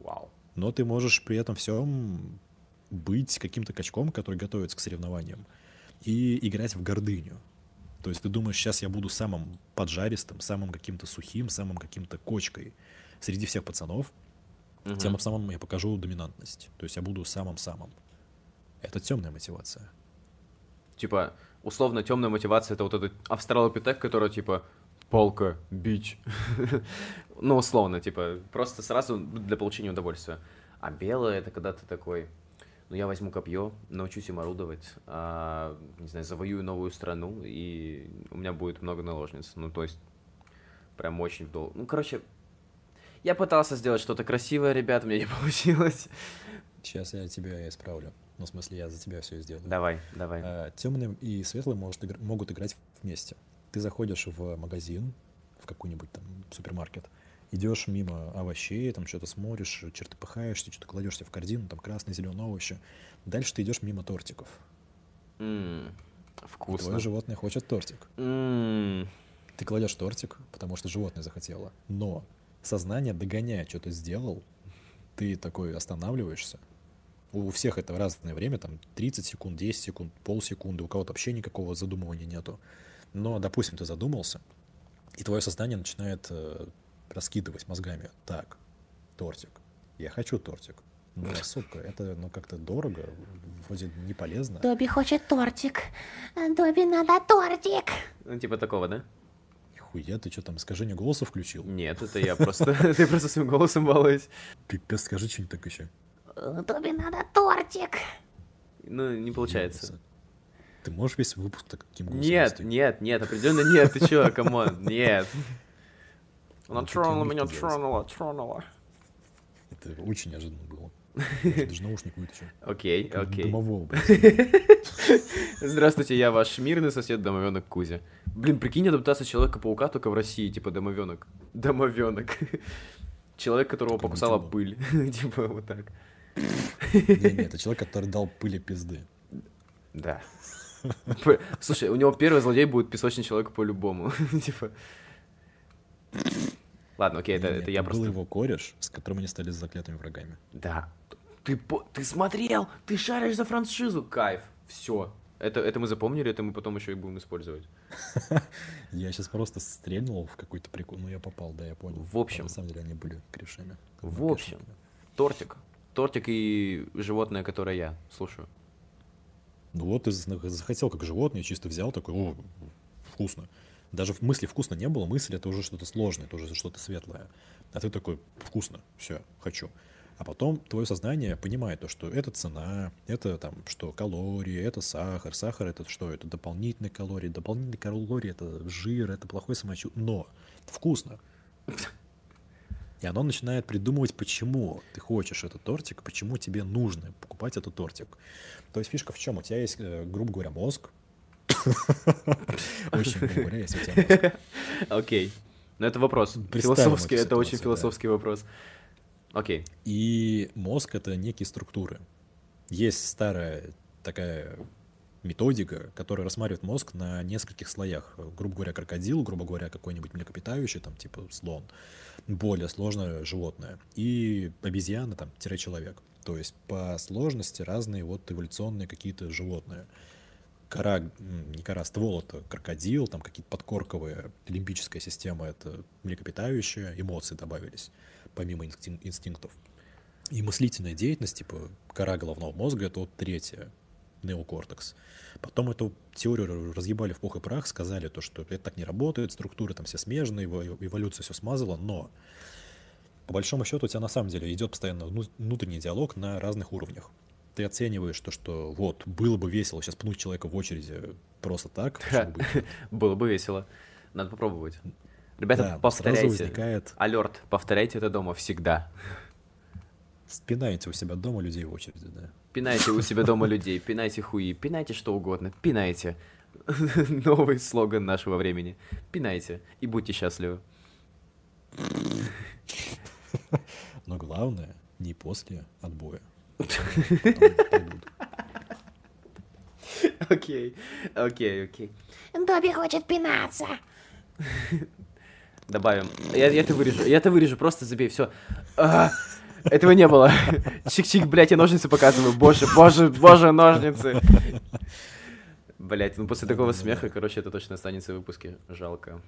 Вау. Но ты можешь при этом всем быть каким-то качком, который готовится к соревнованиям, и играть в гордыню. То есть ты думаешь, сейчас я буду самым поджаристым, самым каким-то сухим, самым каким-то кочкой среди всех пацанов, Мгм. тем самым я покажу доминантность. То есть я буду самым-самым. Это темная мотивация. Типа, условно, темная мотивация это вот этот австралопитек, который типа палка, бич. *laughs* ну, условно, типа, просто сразу для получения удовольствия. А белое это когда ты такой, ну я возьму копье, научусь им орудовать, а, не знаю, завоюю новую страну, и у меня будет много наложниц. Ну, то есть, прям очень вдол. Ну, короче, Я пытался сделать что-то красивое, ребят, у меня не *laughs* получилось. Сейчас я тебя исправлю. Ну, в смысле, я за тебя все сделаю. Давай, давай. А, темный и светлый может игр- могут играть вместе. Ты заходишь в магазин, в какой-нибудь там супермаркет, идешь мимо овощей, там что-то смотришь, чертыпыхаешься, что-то кладешь себе в корзину, там красные, зеленые овощи. Дальше ты идешь мимо тортиков. И Вкусно. твое животное хочет тортик. М, Ты кладешь тортик, потому что животное захотело. Но сознание догоняет, что ты сделал. Ты такой останавливаешься. У у всех это в разное время, там 30 секунд, 10 секунд, полсекунды, у кого-то вообще никакого задумывания нету. Но, допустим, ты задумался, и твое сознание начинает э, раскидывать мозгами. Так, тортик. Я хочу тортик. Ну, сука, это ну как-то дорого, вроде не полезно. Добби хочет тортик. Добби надо тортик. Ну, типа такого, да? Хуя, ты что там, искажение голоса включил? Нет, это я просто... *laughs* Ты просто своим голосом балуюсь. Пипец, скажи что-нибудь так еще. Добби надо тортик. Ну, не получается. Ты можешь весь выпуск таким голосом Нет, вести? нет, нет, определенно нет, ты чё, *laughs* come on, нет. Она Ну, таким тронула меня, тронула, тронула. Это очень неожиданно было. *laughs* Даже наушник вытащил. Окей, окей. Домового. *laughs* Здравствуйте, я ваш мирный сосед домовенок Кузя. Блин, прикинь, адаптация Человека-паука только в России, типа домовенок. Домовенок. Человек, которого покусала пыль. Типа вот так. Не-не, это человек, который дал пыли пизды. Да. *laughs* Слушай, у него первый злодей будет песочный человек по-любому. *laughs* Типа. Ладно, окей, это, это я был просто... его кореш, с которым они стали заклятыми врагами. Да. Ты, ты смотрел, ты шаришь за франшизу, кайф. Все. Это, это мы запомнили, это мы потом еще и будем использовать. *laughs* Я сейчас просто стрельнул в какой-то прикол. Ну, я попал, да, я понял. В общем. А На самом деле они были крешами. В общем. Тортик. Тортик и животное, которое я. Слушаю. Ну вот ты захотел как животное, чисто взял такой, о, вкусно. Даже в мысли вкусно не было, мысль это уже что-то сложное, это уже что-то светлое. А ты такой, вкусно, все, хочу. А потом твое сознание понимает то, что это цена, это там что, калории, это сахар. Сахар это что? Это дополнительные калории. Дополнительные калории это жир, это плохое самочувствие. Но вкусно. И оно начинает придумывать, почему ты хочешь этот тортик, почему тебе нужно покупать этот тортик. То есть фишка в чем? У тебя есть, э, грубо говоря, мозг. *laughs* Очень, грубо говоря, есть у тебя мозг. *laughs* Окей. Но это вопрос. Философский, это очень философский вопрос. Окей. И мозг — это некие структуры. Есть старая такая методика, которая рассматривает мозг на нескольких слоях. Грубо говоря, крокодил, грубо говоря, какой-нибудь млекопитающий, там типа слон, более сложное животное, и обезьяна, там, тире человек. То есть по сложности разные вот эволюционные какие-то животные. Кора, не кора, ствол — это крокодил, там какие-то подкорковые, лимбическая система — это млекопитающие, эмоции добавились, помимо инстин- инстинктов. И мыслительная деятельность, типа кора головного мозга, это вот третья, неокортекс. Потом эту теорию разъебали в пух и прах, сказали то, что это так не работает, структуры там все смежные, эво- эволюция все смазала, но по большому счету у тебя на самом деле идет постоянно вну- внутренний диалог на разных уровнях. Ты оцениваешь то, что вот, было бы весело сейчас пнуть человека в очереди просто так. *laughs* Было бы весело. Надо попробовать. Ребята, повторяйте. возникает Алерт, повторяйте это дома всегда. спинаете у себя дома людей в очереди, да. Пинайте у себя дома людей, пинайте хуи, пинайте что угодно, пинайте. *laughs* Новый слоган нашего времени. Пинайте и будьте счастливы. Но главное, не после отбоя. *laughs* Окей, окей, окей. Добби хочет пинаться. Добавим. Я, я это вырежу, я это вырежу, просто забей, все. Этого не было. Чик-чик, блядь, я ножницы показываю. Боже, боже, боже, ножницы. Блять, ну после такого смеха, короче, это точно останется в выпуске. Жалко.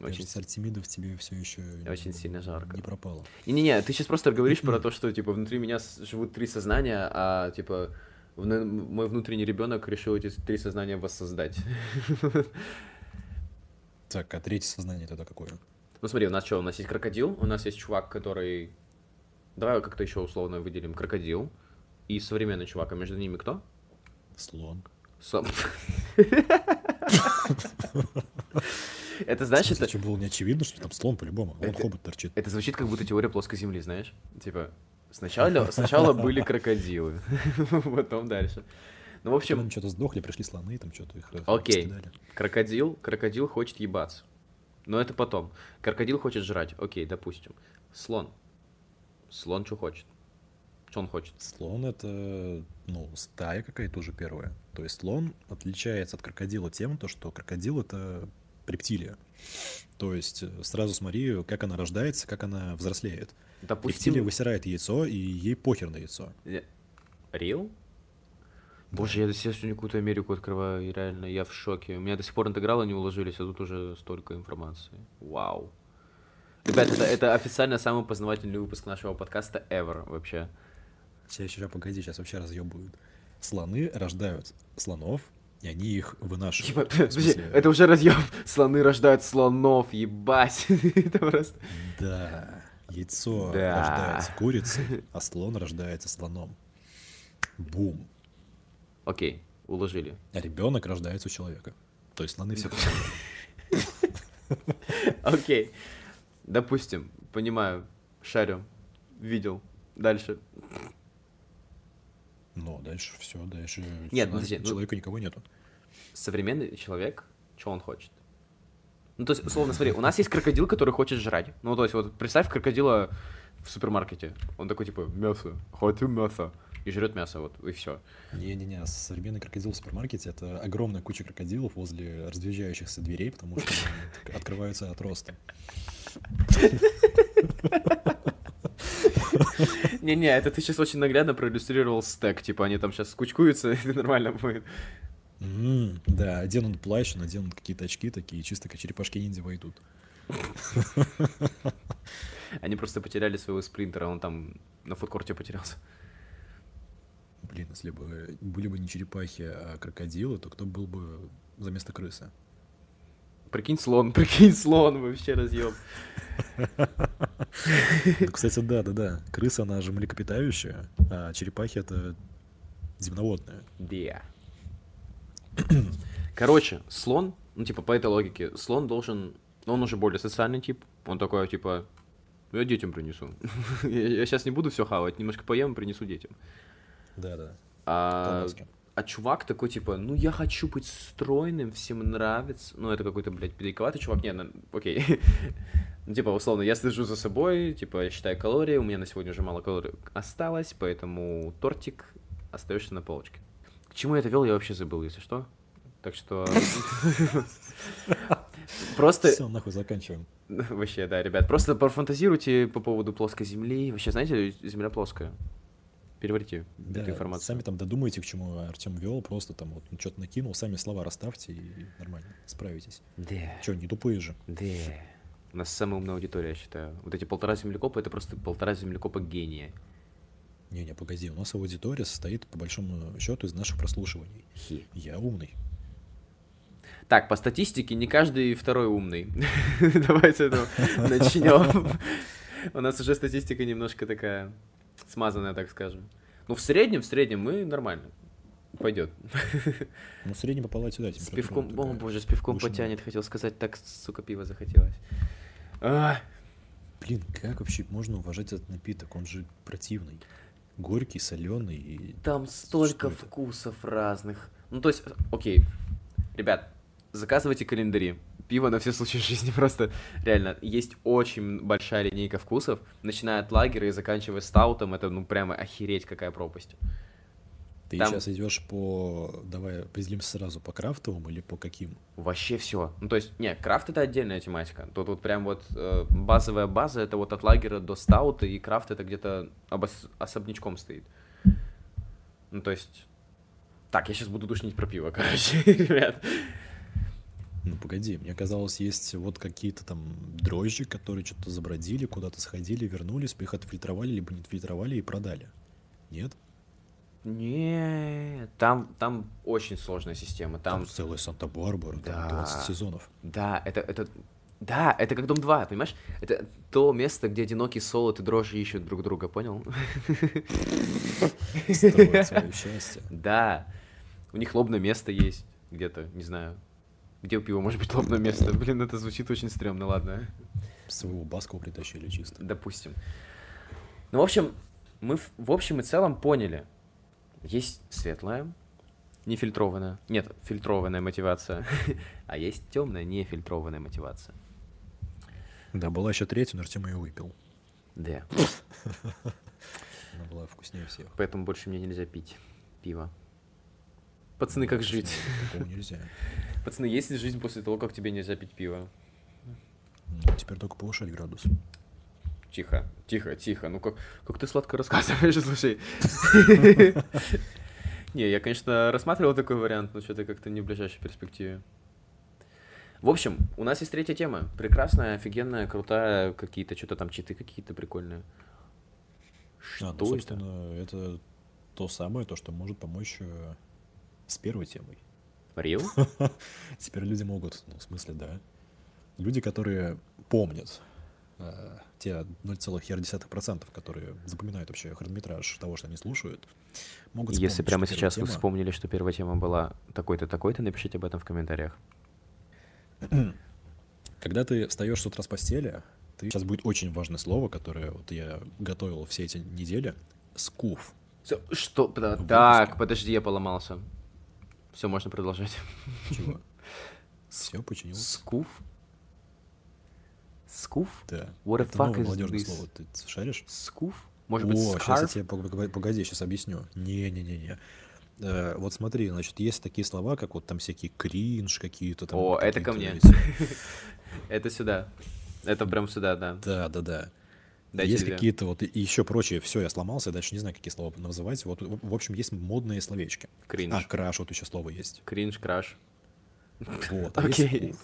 Очень Кажется, Артемида в тебе все еще Очень сильно жарко. не пропало. Не-не-не, ты сейчас просто говоришь про *clears throat* то, что, типа, внутри меня живут три сознания, а, типа, мой внутренний ребенок решил эти три сознания воссоздать. Так, а третье сознание тогда какое? Ну смотри, у нас что, у нас есть крокодил, у нас есть чувак, который... Давай как-то еще условно выделим крокодил и современный чувак, а между ними кто? Слон. Со- Это, знаешь, это, что было не очевидно, что там слон по-любому, вон Это- хобот торчит. это звучит как будто теория плоской земли, знаешь? Типа, сначала, *laughs* сначала были крокодилы, *laughs* потом дальше. Ну, в общем, Потом что-то сдохли, пришли слоны, там что-то их Окей. крокодил, крокодил хочет ебаться. Но это потом. Крокодил хочет жрать. Окей, допустим. Слон. Слон что хочет? Что он хочет? Слон это, ну, стая какая-то уже первая. То есть слон отличается от крокодила тем, то, что крокодил это рептилия. То есть э, сразу смотри, как она рождается, как она взрослеет. Рептилия Допустим... высирает яйцо, и ей похер на яйцо. Рил? Боже, я до себя сегодня какую-то Америку открываю, и реально, я в шоке. У меня до сих пор интегралы не уложились, а тут уже столько информации. Вау. Ребят, это, это официально самый познавательный выпуск нашего подкаста ever вообще. Сейчас, сейчас, погоди, сейчас вообще разъебывают. Слоны рождают слонов, и они их вынашивают. Подожди, смысле, это уже разъем. Слоны рождают слонов, ебать. *laughs* это просто... Да, яйцо Да. рождается курицей, а слон рождается слоном. Бум. Окей, уложили. А ребенок рождается у человека. То есть слоны все *laughs* Окей. Допустим, понимаю, шарю, видел. Дальше. Но дальше все, дальше Нет, подожди, ну- человека никого нету. современный человек, что он хочет? Ну, то есть, условно, смотри, у нас есть крокодил, который хочет жрать. Ну, то есть, вот представь крокодила в супермаркете. Он такой, типа, мясо, хочу мясо. И жрет мясо, вот, и все. Не-не-не, современный крокодил в супермаркете это огромная куча крокодилов возле разъезжающихся дверей, потому что открываются от роста. Не-не, это ты сейчас очень наглядно проиллюстрировал стек. Типа, они там сейчас скучкуются, *laughs* и нормально будет. Да, оденут плащ, наденут какие-то очки такие, чисто как черепашки ниндзя войдут. Они просто потеряли своего спринтера, он там на фудкорте потерялся. Блин, если бы были бы не черепахи, а крокодилы, то кто был бы за место крысы? Прикинь, слон, *laughs* прикинь, слон, вообще разъем. Кстати, да, да, да. Крыса, она же млекопитающая, а черепахи это земноводные. Да. Короче, слон, ну, типа, по этой логике, слон должен, он уже более социальный тип, он такой, типа, «Ну, я детям принесу. *laughs* Я сейчас не буду все хавать, немножко поем и принесу детям. Да, да. А, Колбаски. А чувак такой, типа, ну, я хочу быть стройным, всем нравится. Ну, это какой-то, блядь, педиковатый чувак. Не, ну, окей. *laughs* Ну, типа, условно, я слежу за собой, типа, я считаю калории, у меня на сегодня уже мало калорий осталось, поэтому тортик остаешься на полочке. К чему я это вел, я вообще забыл, если что. Так что... *laughs* Просто... Все, нахуй заканчиваем. *laughs* Вообще, да, ребят, просто профантазируйте по поводу плоской земли. Вообще, знаете, земля плоская. Переварите Да, эту информацию. сами там додумайте, к чему Артем вел, просто там вот что-то накинул, сами слова расставьте и нормально, справитесь. Да. Че, не тупые же. Да. У нас самая умная аудитория, я считаю. Вот эти полтора землекопа это просто полтора землекопа гения. Не-не, погоди, у нас аудитория состоит по большому счету из наших прослушиваний. Хи. Я умный. Так, по статистике не каждый второй умный. *laughs* Давайте начнем. *laughs* У нас уже статистика немножко такая смазанная, так скажем. Ну, в среднем, в среднем мы нормально. Пойдет. Ну, в среднем по палате, да, С температура пивком, о такая боже, с пивком потянет, хотел сказать, так, сука, пиво захотелось. А, Блин, как вообще можно уважать этот напиток? Он же противный. Горький, соленый и... Там столько вкусов разных. Ну, то есть, окей, ребят, заказывайте календари. Пиво на все случаи жизни *laughs* просто реально. Есть очень большая линейка вкусов, начиная от лагера и заканчивая стаутом. Это, ну, прямо охереть какая пропасть. Ты Там- сейчас идешь по... Давай определимся сразу, по крафтовым или по каким? Вообще все. Ну, то есть, не, крафт это отдельная тематика. Тут вот прям вот э, базовая база, это вот от лагера до стаута, и крафт это где-то обос- особнячком стоит. Ну, то есть... Так, я сейчас буду душнить про пиво, *laughs* короче, ребят. Ну, погоди, мне казалось, есть вот какие-то там дрожжи, которые что-то забродили, куда-то сходили, вернулись, их отфильтровали, либо не отфильтровали и продали. Нет? Не, там, там очень сложная система. Там, Там, целая Санта-Барбара, Да. там 20 сезонов. да, это, это, да, это как Дом 2, понимаешь? Это то место, где одинокий солод и дрожжи ищут друг друга, понял? Строят свое счастье. Да, у них лобное место есть где-то, не знаю. Где у пива может быть лобное место? Блин, это звучит очень стрёмно, ладно. Своего Баскова притащили чисто. Допустим. Ну, в общем, мы в, в общем и целом поняли. Есть светлая, нефильтрованная. Нет, фильтрованная мотивация. *laughs* а есть темная, нефильтрованная мотивация. Да, была еще третья, но Артем ее выпил. Да. Она была вкуснее всех. Поэтому больше мне нельзя пить пиво. Пацаны, как жить? Такого нельзя. Пацаны, есть ли жизнь после того, как тебе нельзя пить пиво? Ну, теперь только повышать градус. Тихо, тихо, тихо. Ну как, как ты сладко рассказываешь, *laughs* слушай. *laughs* Не, я, конечно, рассматривал такой вариант, но что-то как-то не в ближайшей перспективе. В общем, у нас есть третья тема. Прекрасная, офигенная, крутая, какие-то, что-то там читы какие-то прикольные. Что а, ну, собственно, это? это то самое, то, что может помочь э, с первой темой. Рил? *laughs* Теперь люди могут, ну, в смысле, да. Люди, которые помнят э, те 0,1%, которые запоминают вообще хронометраж того, что они слушают, могут Если прямо сейчас тема... вы вспомнили, что первая тема была такой-то, такой-то, напишите об этом в комментариях. *clears throat* Когда ты встаешь с утра с постели, ты... сейчас будет очень важное слово, которое вот я готовил все эти недели. Скуф. Что? Так, подожди, я поломался. Все, можно продолжать. Чего? *laughs* Все починил. Скуф? Скуф? Да. What the Это fuck is молодежное this? слово. Ты шаришь? Скуф? Может быть, О, сейчас я тебе, пог- погоди, сейчас объясню. Не-не-не-не. Э, вот смотри, значит, есть такие слова, как вот там всякие кринж какие-то там. О, это ко мне. *laughs* Это сюда. Это прям сюда, да. Да, да, да. Дайте есть какие-то вот и еще прочие. Все, я сломался, дальше не знаю, какие слова называть. Вот, в общем, есть модные словечки. Кринж. А, краш, вот еще слово есть. Кринж, краш. Вот. *laughs* а Окей.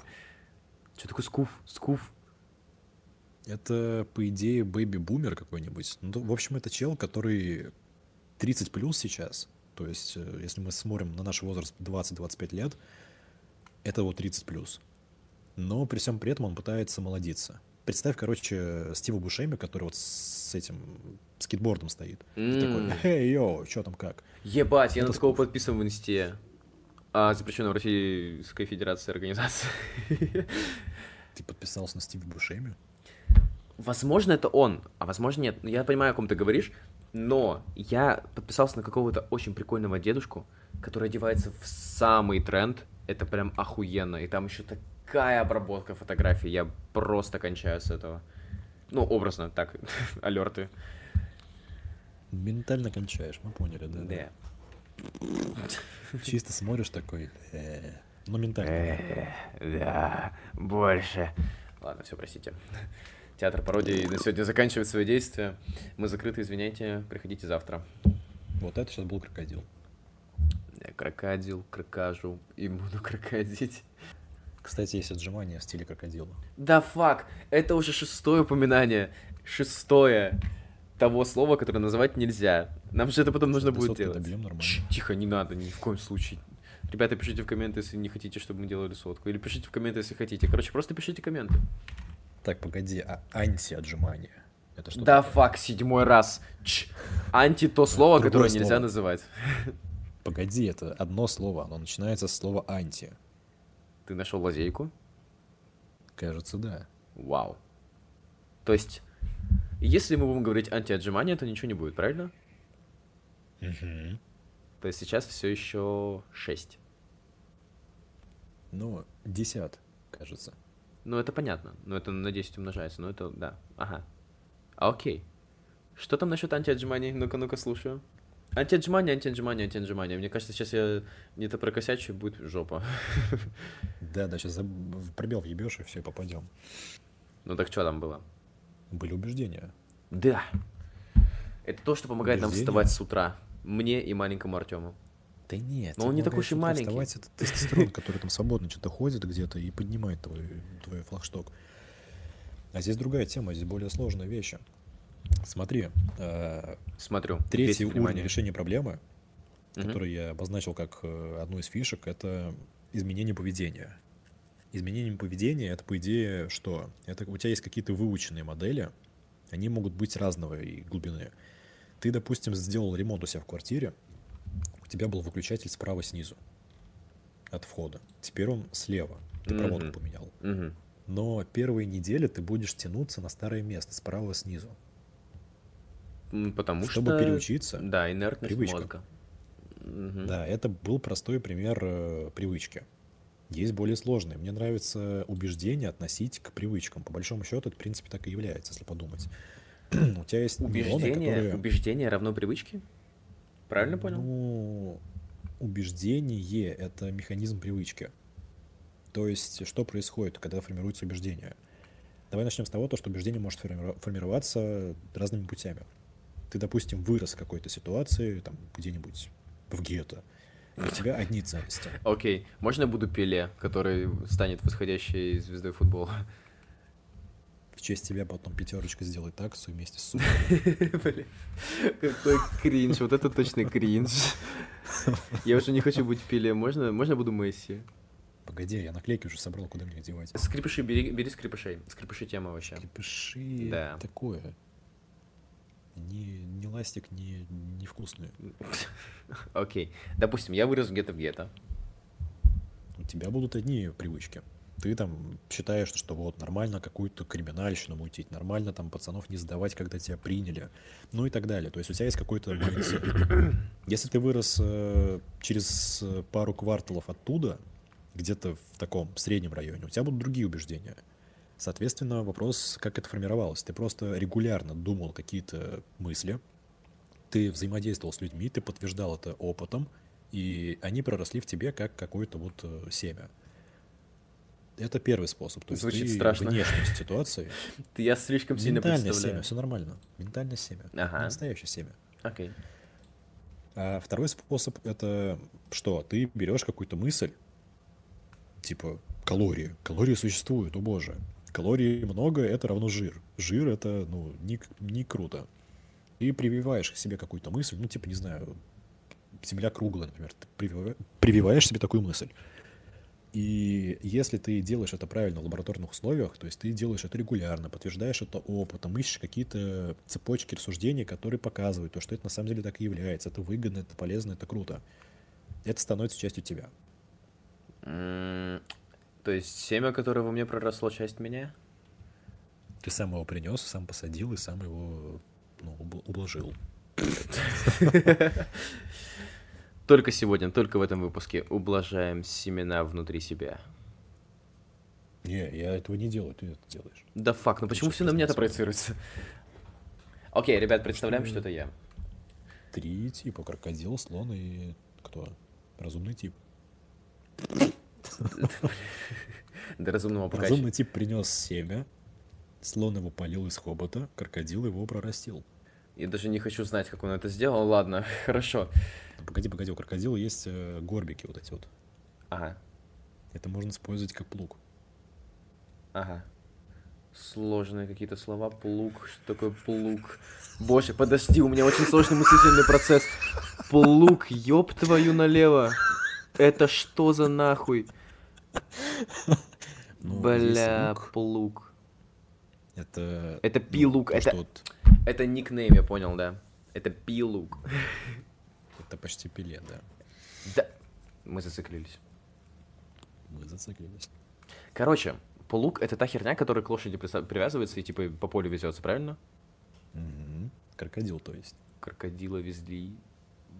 Что такое скуф? Скуф? Это, по идее, бэби-бумер какой-нибудь. Ну, в общем, это чел, который 30 плюс сейчас. То есть, э, если мы смотрим на наш возраст 20-25 лет, это вот 30 плюс. Но при всем при этом он пытается молодиться. Представь, короче, Стива Бушеми, который вот с этим скейтбордом стоит. И такой, эй, йоу, что там как? Ебать, я Это на такого подписан в инсте. А, запрещенная в Российской Федерации организация. *laughs* Ты подписался на Стива Бушеми? Возможно, это он, а возможно, нет. Я понимаю, о ком ты говоришь, но я подписался на какого-то очень прикольного дедушку, который одевается в самый тренд. Это прям охуенно. И там еще такая обработка фотографий. Я просто кончаю с этого. Ну, образно, так, *laughs* алерты. Ментально кончаешь, мы поняли, да? Да. Чисто смотришь такой, «Э». ну ментально. Э, Да, больше. Ладно, все, простите. Театр пародии на сегодня заканчивает свое действие. Мы закрыты, извиняйте, приходите завтра. Вот это сейчас был крокодил. Я крокодил, крокажу и буду крокодить. Кстати, есть отжимания в стиле крокодила. Да фак, это уже шестое упоминание. Шестое того слова, которое называть нельзя. Нам же это потом нужно будет делать. Чш, тихо, не надо, ни в коем случае. Ребята, пишите в комменты, если не хотите, чтобы мы делали сотку. Или пишите в комменты, если хотите. Короче, просто пишите комменты. Так, погоди, а анти-отжимания? Это что да такое? фак, седьмой раз. Ч. Анти то слово, Другое которое нельзя слово. называть. Погоди, это одно слово, оно начинается с слова анти. Ты нашел лазейку? Кажется, да. Вау. То есть, если мы будем говорить антиотжимания, то ничего не будет, правильно? То есть сейчас все еще 6. Ну, десят, кажется. Ну, это понятно. Ну, это на 10 умножается. Ну, это, да. Ага. А, окей. Что там насчет антиотжиманий? Ну-ка, ну-ка, слушаю. Антиотжимания, антиотжимания, антиотжимания. Мне кажется, сейчас я не то прокосячу, будет жопа. *laughs* Да, да, сейчас пробел въебешь, и все, попадем. Ну, так что там было? Были убеждения. Да. Это то, что помогает нам вставать с утра. Мне и маленькому Артему. Да нет. Но он не такой уж и маленький. вставать, Это тестостерон, *laughs* который там свободно что-то ходит где-то и поднимает твой, твой флагшток. А здесь другая тема, здесь более сложные вещи. Смотри, э, Смотрю. третий уровень внимание. решения проблемы, который я обозначил как э, одну из фишек, это изменение поведения. Изменение поведения это, по идее, что? Это у тебя есть какие-то выученные модели, они могут быть разного и глубины. Ты, допустим, сделал ремонт у себя в квартире, у тебя был выключатель справа снизу от входа. Теперь он слева. Ты проводку Мгм. поменял. Мгм. Но первые недели ты будешь тянуться на старое место, справа снизу. Потому Чтобы что... переучиться, Да, инертность привычка. мозга. Мгм. Да, это был простой пример э, привычки. Есть более сложные. Мне нравится убеждение относить к привычкам. По большому счету, это, в принципе, так и является, если подумать. *clears throat* У тебя есть нейроны, Убеждение, которые... убеждение равно привычке? Правильно понял? Ну, убеждение — это механизм привычки. То есть, что происходит, когда формируется убеждение? Давай начнем с того, то, что убеждение может формироваться разными путями. Ты, допустим, вырос в какой-то ситуации, там, где-нибудь в гетто, и у тебя одни ценности. Окей, можно я буду Пеле, который станет восходящей звездой футбола? В честь тебя потом пятерочка сделает акцию вместе с. *laughs* Блин, какой кринж, вот это точно кринж. Я уже не хочу быть Пеле, можно, можно я буду Месси? Погоди, я наклейки уже собрал, куда мне их девать? Скрипыши, бери, бери скрипышей. Скрипыши тема вообще. Крепыши Да. такое. Ни, ни ластик, ни, ни вкусные. Окей, допустим, я вырос где-то в гетто. У тебя будут одни привычки. Ты там считаешь, что вот нормально какую-то криминальщину мутить, нормально там пацанов не сдавать, когда тебя приняли, ну и так далее. То есть у тебя есть какой-то. Если ты вырос э, через э, пару кварталов оттуда, где-то в таком среднем районе, у тебя будут другие убеждения. Соответственно, вопрос, как это формировалось. Ты просто регулярно думал какие-то мысли, ты взаимодействовал с людьми, ты подтверждал это опытом, и они проросли в тебе как какое-то вот э, семя. Это первый способ. То есть Звучит ты страшно. внешней *laughs* ситуации. Я слишком сильно Ментальное представляю. семя, все нормально. Ментальное семя. Ага. Настоящее семя. Окей. А второй способ это что? Ты берешь какую-то мысль, типа калории. Калории существуют, о боже. Калорий много, это равно жир. Жир это, ну, не, не круто. И прививаешь к себе какую-то мысль, ну, типа, не знаю, земля круглая, например. Ты привива- прививаешь себе такую мысль. И если ты делаешь это правильно в лабораторных условиях, то есть ты делаешь это регулярно, подтверждаешь это опытом, ищешь какие-то цепочки рассуждений, которые показывают то, что это на самом деле так и является, это выгодно, это полезно, это круто. Это становится частью тебя. То есть семя, которое во мне проросло, часть меня? Ты сам его принес, сам посадил и сам его ну, убл- ублажил. *laughs* Только сегодня, только в этом выпуске ублажаем семена внутри себя. Не, я этого не делаю, ты это делаешь. Да фак, ну почему все на меня-то проецируется? *laughs* Окей, ребят, представляем, что это я. Три типа, крокодил, слон и кто? Разумный тип. До разумного покача. Разумный тип принес семя, слон его полил из хобота, крокодил его прорастил. Я даже не хочу знать, как он это сделал. Ладно, *laughs* хорошо. Погоди, погоди, у крокодила есть э, горбики вот эти вот. Ага, Это можно использовать как плуг. ага. Сложные какие-то слова. Плуг. Что такое плуг? Боже, подожди, у меня очень сложный мыслительный процесс. Плуг, ёб твою налево. Это что за нахуй? *laughs* Ну, Бля, лук. плуг. Это... Это ну, пилук, то, это- вот- Это никнейм, я понял, да. Это пилуг. *laughs* это почти пиле, да. Да. Мы зациклились. Мы зациклились. Короче, плуг это та херня, которая к лошади привязывается и типа по полю везется, правильно? Мгм. Крокодил, то есть. Крокодила везли.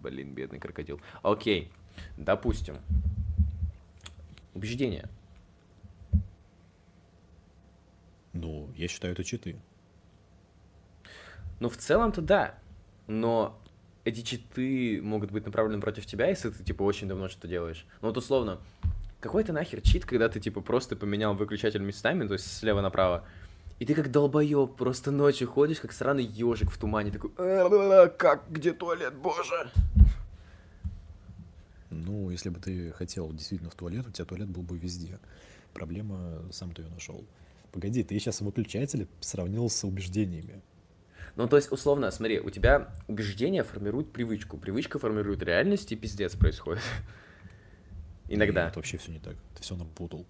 Блин, бедный крокодил. Окей, допустим. Убеждение. Ну, я считаю, это читы. Ну, в целом-то да. Но эти читы могут быть направлены против тебя, если ты, типа, очень давно что-то делаешь. Ну, вот условно, какой то нахер чит, когда ты, типа, просто поменял выключатель местами, то есть слева направо, и ты как долбоеб просто ночью ходишь, как сраный ежик в тумане, такой, «Э, как, где туалет, боже? Ну, если бы ты хотел действительно в туалет, у тебя туалет был бы везде. Проблема, сам ты ее нашел. Погоди, ты сейчас выключатели сравнил с убеждениями. Ну, то есть, условно, смотри, у тебя убеждение формирует привычку, привычка формирует реальность, и пиздец происходит. *laughs* Иногда. Нет, вообще все не так. Ты все напутал.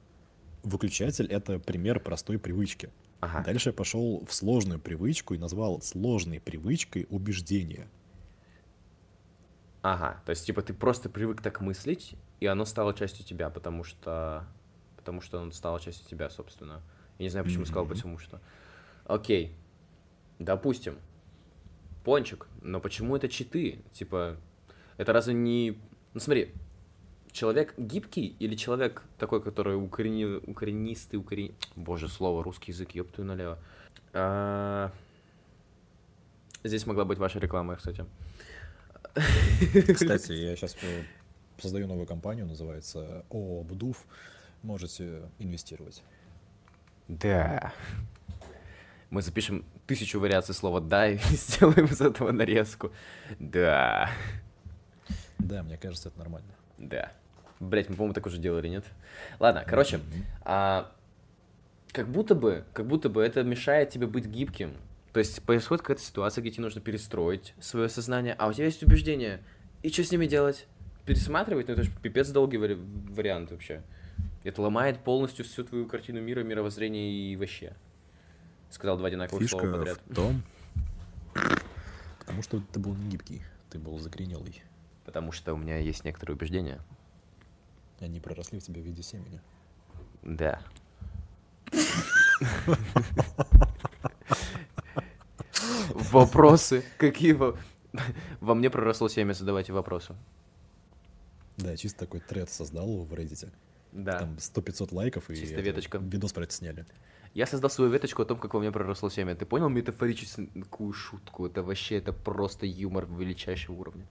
Выключатель — это пример простой привычки. Ага. Дальше я пошел в сложную привычку и назвал сложной привычкой убеждение. Ага, то есть, типа, ты просто привык так мыслить, и оно стало частью тебя, потому что... потому что он стал частью тебя, собственно. Я не знаю, почему сказал, Мгм. потому что. Окей. Допустим. Пончик. Но почему это читы? Типа, это разве не... Ну смотри, человек гибкий или человек такой, который укорени... укоренистый, укорен... Боже, слово, русский язык, ёптую налево. А, Здесь могла быть ваша реклама, кстати. Кстати, я сейчас создаю новую компанию, называется ООО «Бдув». Можете инвестировать. Да. Мы запишем тысячу вариаций слова «да» и *laughs* сделаем из этого нарезку. Да. Да, мне кажется, это нормально. Да. Блять, мы, по-моему, так уже делали, нет? Ладно, короче, Мгм. а, как будто бы, как будто бы это мешает тебе быть гибким. То есть происходит какая-то ситуация, где тебе нужно перестроить свое сознание, а у тебя есть убеждения. И что с ними делать? Пересматривать? Ну это же пипец долгий вари- вариант вообще. Это ломает полностью всю твою картину мира, мировоззрение и вообще. Сказал два одинаковых слова Фишка подряд. в том, потому что ты был не гибкий, ты был закоренелый. Потому что у меня есть некоторые убеждения. Они проросли в тебе в виде семени. Да. *laughs* Вопросы? *laughs* Какие во... *laughs* Во мне проросло семя, задавайте вопросы. Да, чисто такой тред создал в Reddit. Да. Там 100-500 лайков и Чисто веточка. видос про это сняли. Я создал свою веточку о том, как во мне проросло семя. Ты понял метафорическую шутку? Это вообще, это просто юмор величайшего уровня.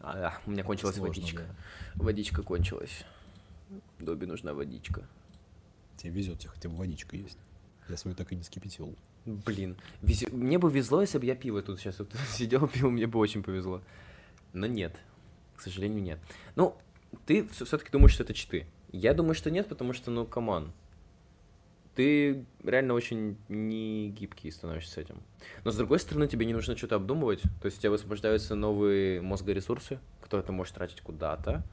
А, да, у меня кончилась Сложно, водичка. да. Водичка кончилась. Добби нужна водичка. Тебе везет, хотя бы водичка есть. Я свою так и не скипятил. Блин, вез- мне бы везло, если бы я пиво тут сейчас вот *laughs* сидел, пил, мне бы очень повезло. Но нет, к сожалению, нет. Ну, ты все-таки думаешь, что это читы. Я думаю, что нет, потому что, ну, come on. Ты реально очень не гибкий становишься с этим. Но, с другой стороны, тебе не нужно что-то обдумывать. То есть у тебя высвобождаются новые мозгоресурсы, которые ты можешь тратить куда-то.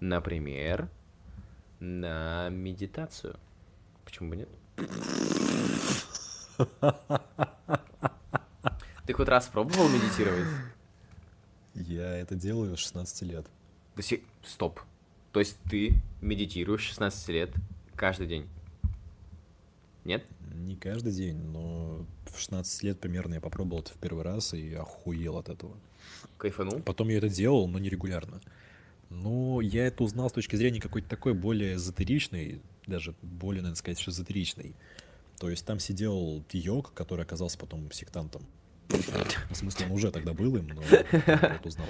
Например, на медитацию. Почему бы нет? *laughs* Ты хоть раз пробовал медитировать? Я это делаю с 16 лет. До сих- Стоп. То есть ты медитируешь 16 лет каждый день? Нет? Не каждый день, но в 16 лет примерно я попробовал это в первый раз и охуел от этого. Кайфанул? Потом я это делал, но нерегулярно. Но я это узнал с точки зрения какой-то такой более эзотеричной, даже более, наверное, сказать, эзотеричной. То есть там сидел йог, который оказался потом сектантом. В смысле, он уже тогда был им, но я это узнал.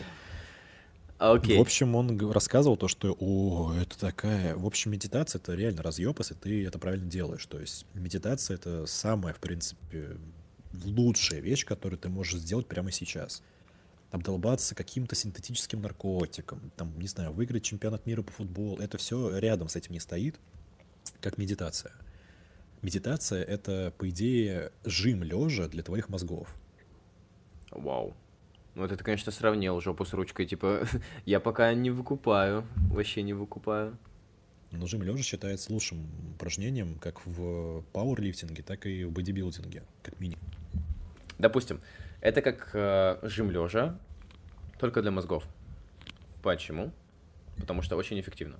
Окей. В общем, он рассказывал то, что, о, это такая... В общем, медитация — это реально разъеб, если ты это правильно делаешь. То есть медитация — это самая, в принципе, лучшая вещь, которую ты можешь сделать прямо сейчас. Обдолбаться каким-то синтетическим наркотиком, там, не знаю, выиграть чемпионат мира по футболу. Это все рядом с этим не стоит, как медитация. Медитация — это, по идее, жим лежа для твоих мозгов. Вау. Ну, это ты, конечно, сравнил жопу с ручкой. Типа, *laughs* я пока не выкупаю. Вообще не выкупаю. Но жим лежа считается лучшим упражнением как в пауэрлифтинге, так и в бодибилдинге, как минимум. Допустим, это как э, жим лежа, только для мозгов. Почему? Потому что очень эффективно.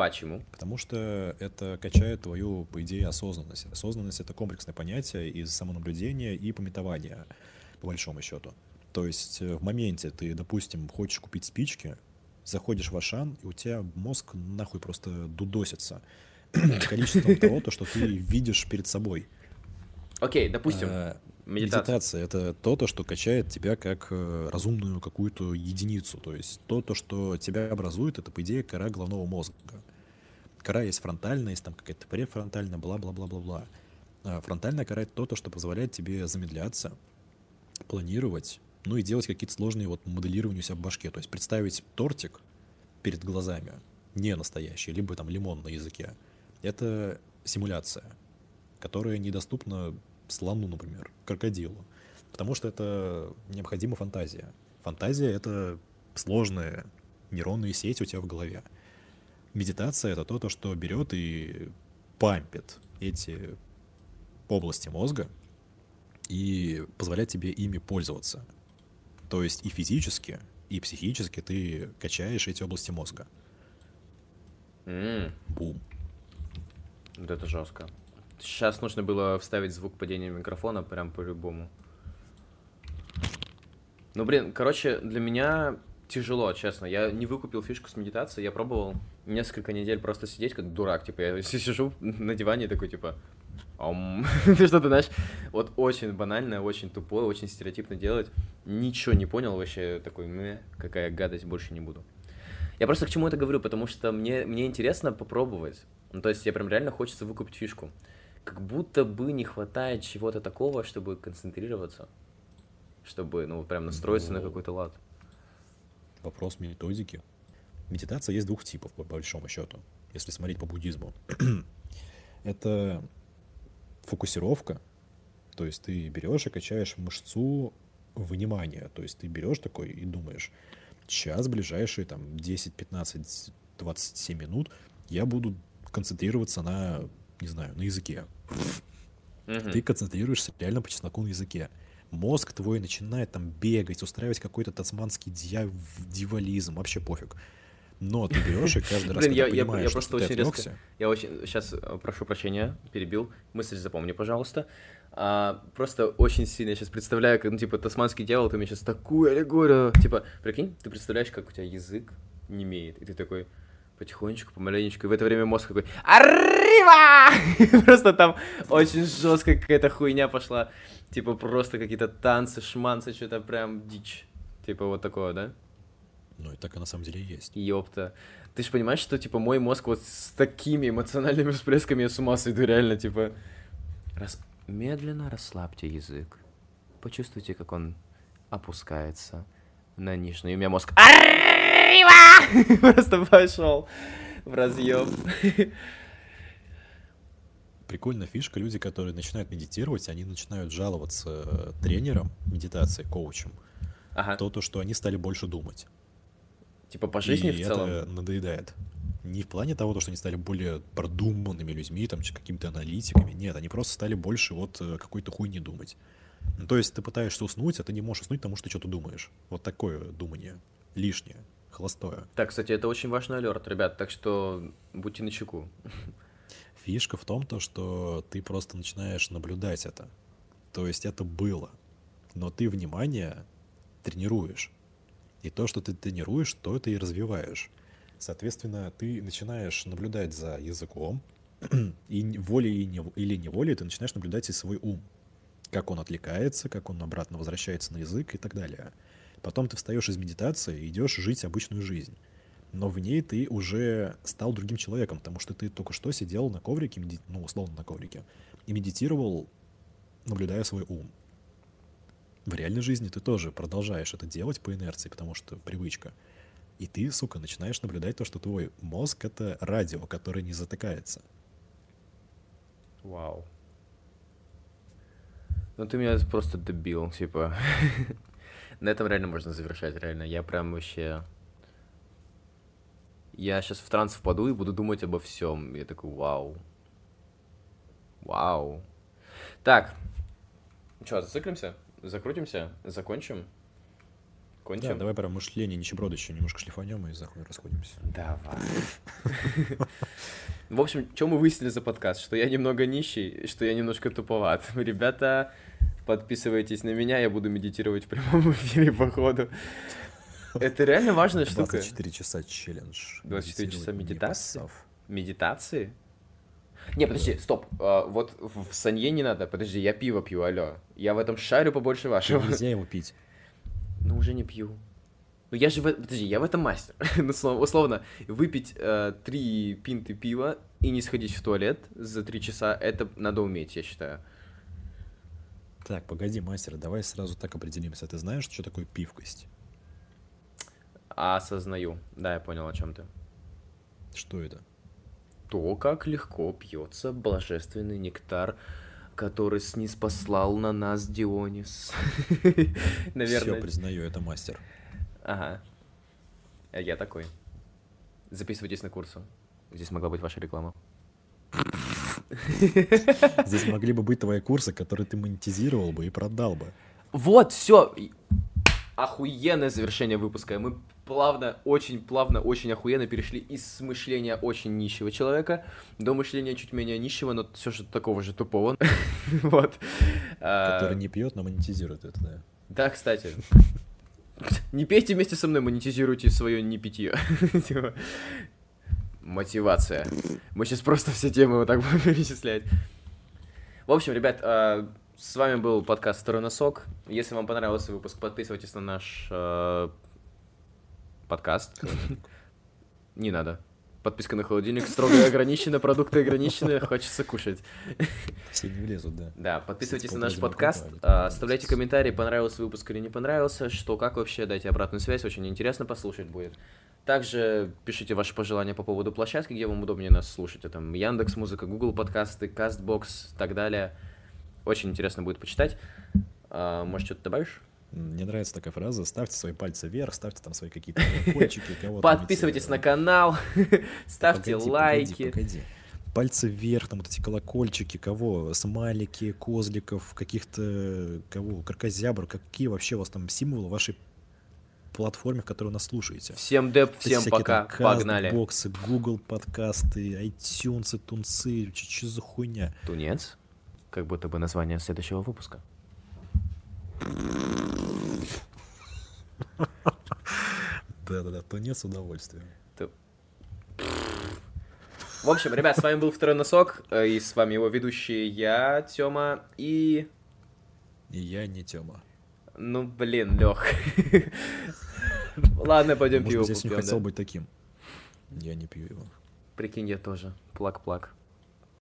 Почему? Потому что это качает твою, по идее, осознанность. Осознанность — это комплексное понятие из самонаблюдения и пометования, по большому счету. То есть э, в моменте ты, допустим, хочешь купить спички, заходишь в Ашан, и у тебя мозг нахуй просто дудосится *coughs* количеством того, то, что ты видишь перед собой. Окей, допустим, А, медитация. Медитация — это то, то, что качает тебя как э, разумную какую-то единицу. То есть то, то, что тебя образует, это, по идее, кора головного мозга. Кора есть фронтальная, есть там какая-то префронтальная, бла-бла-бла-бла-бла. А фронтальная кора — это то, то, что позволяет тебе замедляться, планировать, ну и делать какие-то сложные вот моделирования у себя в башке. То есть представить тортик перед глазами, не настоящий, либо там лимон на языке. Это симуляция, которая недоступна слону, например, крокодилу. Потому что это необходима фантазия. Фантазия — это сложная нейронная сеть у тебя в голове. Медитация — это то, то, что берет и пампит эти области мозга и позволяет тебе ими пользоваться. То есть и физически, и психически ты качаешь эти области мозга. М, Бум. Вот это жестко. Сейчас нужно было вставить звук падения микрофона прям по-любому. Ну, блин, короче, для меня тяжело, честно. Я не выкупил фишку с медитацией, я пробовал несколько недель просто сидеть как дурак. Типа, я сижу на диване такой, типа. *laughs* Ты что-то знаешь, вот очень банально, очень тупое, очень стереотипно делать. Ничего не понял вообще, такой, какая гадость, больше не буду. Я просто к чему это говорю, потому что мне, мне интересно попробовать. Ну, то есть, я прям реально хочется выкупить фишку. Как будто бы не хватает чего-то такого, чтобы концентрироваться. Чтобы, ну, прям настроиться на Ну, какой-то лад. Вопрос методики. Медитация есть двух типов, по большому счету, если смотреть по буддизму. *clears throat* Это фокусировка, то есть ты берешь и качаешь мышцу внимания, то есть ты берешь такой и думаешь, сейчас, ближайшие там 10, 15, 27 минут я буду концентрироваться на, не знаю, на языке. Ты концентрируешься реально по чесноку на языке. Мозг твой начинает там бегать, устраивать какой-то тацманский дьяв- дьяволизм, вообще пофиг. Но ты берешь и каждый раз, Блин, я, я, я просто очень резко... Я очень... Сейчас прошу прощения, перебил. Мысль запомни, пожалуйста. А, просто очень сильно сейчас представляю, как, ну, типа, тасманский дьявол, ты мне сейчас такую аллегорию... Типа, прикинь, ты представляешь, как у тебя язык не имеет, и ты такой потихонечку, помаленечку, и в это время мозг такой «Аррива!» *laughs* Просто там очень жестко какая-то хуйня пошла. Типа, просто какие-то танцы, шманцы, что-то прям дичь. Типа, вот такое, да? Ну и так и на самом деле есть. Ёпта. Ты же понимаешь, что, типа, мой мозг вот с такими эмоциональными *laughs* всплесками я с ума сойду, реально, типа... Рас... Медленно расслабьте язык. Почувствуйте, как он опускается на нижний. И у меня мозг... Просто пошел в разъем. Прикольная фишка, люди, которые начинают медитировать, они начинают жаловаться тренерам медитации, коучам, Ага. то, то, что они стали больше думать. Типа по жизни и в целом. это надоедает. Не в плане того, то, что они стали более продуманными людьми, там, какими-то аналитиками. Нет, они просто стали больше вот э, какой-то хуйни думать. Ну, то есть ты пытаешься уснуть, а ты не можешь уснуть, потому что ты что-то думаешь. Вот такое думание. Лишнее, холостое. Так, кстати, это очень важный алерт, ребят, так что будьте начеку. Фишка в том, то, что ты просто начинаешь наблюдать это. То есть это было. Но ты внимание тренируешь. И то, что ты тренируешь, то это и развиваешь. Соответственно, ты начинаешь наблюдать за языком, *clears throat* и волей или неволей ты начинаешь наблюдать и свой ум. Как он отвлекается, как он обратно возвращается на язык и так далее. Потом ты встаешь из медитации и идешь жить обычную жизнь. Но в ней ты уже стал другим человеком, потому что ты только что сидел на коврике, ну, условно на коврике, и медитировал, наблюдая свой ум. В реальной жизни ты тоже продолжаешь это делать по инерции, потому что привычка. И ты, сука, начинаешь наблюдать то, что твой мозг — это радио, которое не затыкается. Вау. Ну ты меня просто добил, типа. *laughs* На этом реально можно завершать, реально. Я прям вообще... Я сейчас в транс впаду и буду думать обо всем. Я такой, вау. Вау. Так. Че, зациклимся? Закрутимся? Закончим? Да, Кончим? давай про мышление нищеброда еще немножко шлифанем и захуй расходимся. Давай. *laughs* В общем, что мы выяснили за подкаст? Что я немного нищий, что я немножко туповат. *laughs* Ребята, подписывайтесь на меня, я буду медитировать в прямом *laughs* эфире, походу. Это реально важная штука. 24 часа челлендж. 24 часа медитации? Медитации? Не, подожди, стоп. А, вот в санье не надо. Подожди, я пиво пью, алло. Я в этом шарю побольше вашего. Нельзя его пить. *laughs* Ну, уже не пью. Ну, я же в... Подожди, я в этом мастер. *laughs* ну, словно, условно, выпить э, три пинты пива и не сходить в туалет за три часа, это надо уметь, я считаю. Так, погоди, мастер, давай сразу так определимся. Ты знаешь, что такое пивкость? Осознаю. Да, я понял, о чем ты. Что это? То, как легко пьется божественный нектар, который снизпослал на нас Дионис. Все, *laughs* Наверное. признаю, это мастер. Ага. А Я такой. Записывайтесь на курсу. Здесь могла быть ваша реклама. *laughs* Здесь могли бы быть твои курсы, которые ты монетизировал бы и продал бы. Вот, все. Охуенное завершение выпуска. Мы плавно, очень плавно, очень охуенно перешли из мышления очень нищего человека до мышления чуть менее нищего, но все же такого же тупого. *laughs* Вот. Который А, не пьет, но монетизирует это, да. Да, кстати. Не пейте вместе со мной, монетизируйте свое не питье. Мотивация. Мы сейчас просто все темы вот так *laughs* будем перечислять. В общем, ребят, а, с вами был подкаст «Второй носок». Если вам понравился выпуск, подписывайтесь на наш а, подкаст. Не надо. Подписка на холодильник строго ограничена, продукты ограничены, хочется кушать. Все не влезут, да. Да, подписывайтесь на наш по подкаст, а, оставляйте комментарии, понравился выпуск или не понравился, что, как вообще, дайте обратную связь, очень интересно послушать будет. Также пишите ваши пожелания по поводу площадки, где вам удобнее нас слушать, это там Яндекс Музыка, Google подкасты, Castbox и так далее. Очень интересно будет почитать. А, может, что-то добавишь? Мне нравится такая фраза. Ставьте свои пальцы вверх, ставьте там свои какие-то колокольчики. Подписывайтесь на канал, *laughs* ставьте лайки. Погоди. Пальцы вверх, там вот эти колокольчики, кого? Смайлики, козликов, каких-то, кого? Кракозябр, какие вообще у вас там символы вашей платформе, в которой вы нас слушаете? Всем деп, всем пока, там погнали. Кастбоксы, Google подкасты, iTunes, тунцы, что за хуйня? Тунец? Как будто бы название следующего выпуска. Да-да-да, тунец удовольствия. В общем, ребят, с вами был Второй Носок, э, и с вами его ведущий я, Тёма, и... И я не Тёма. Ну, блин, Лёх. Ладно, пойдем пиво быть, я попьем, хотел быть таким. Я не пью его. Прикинь, я тоже. Плак-плак.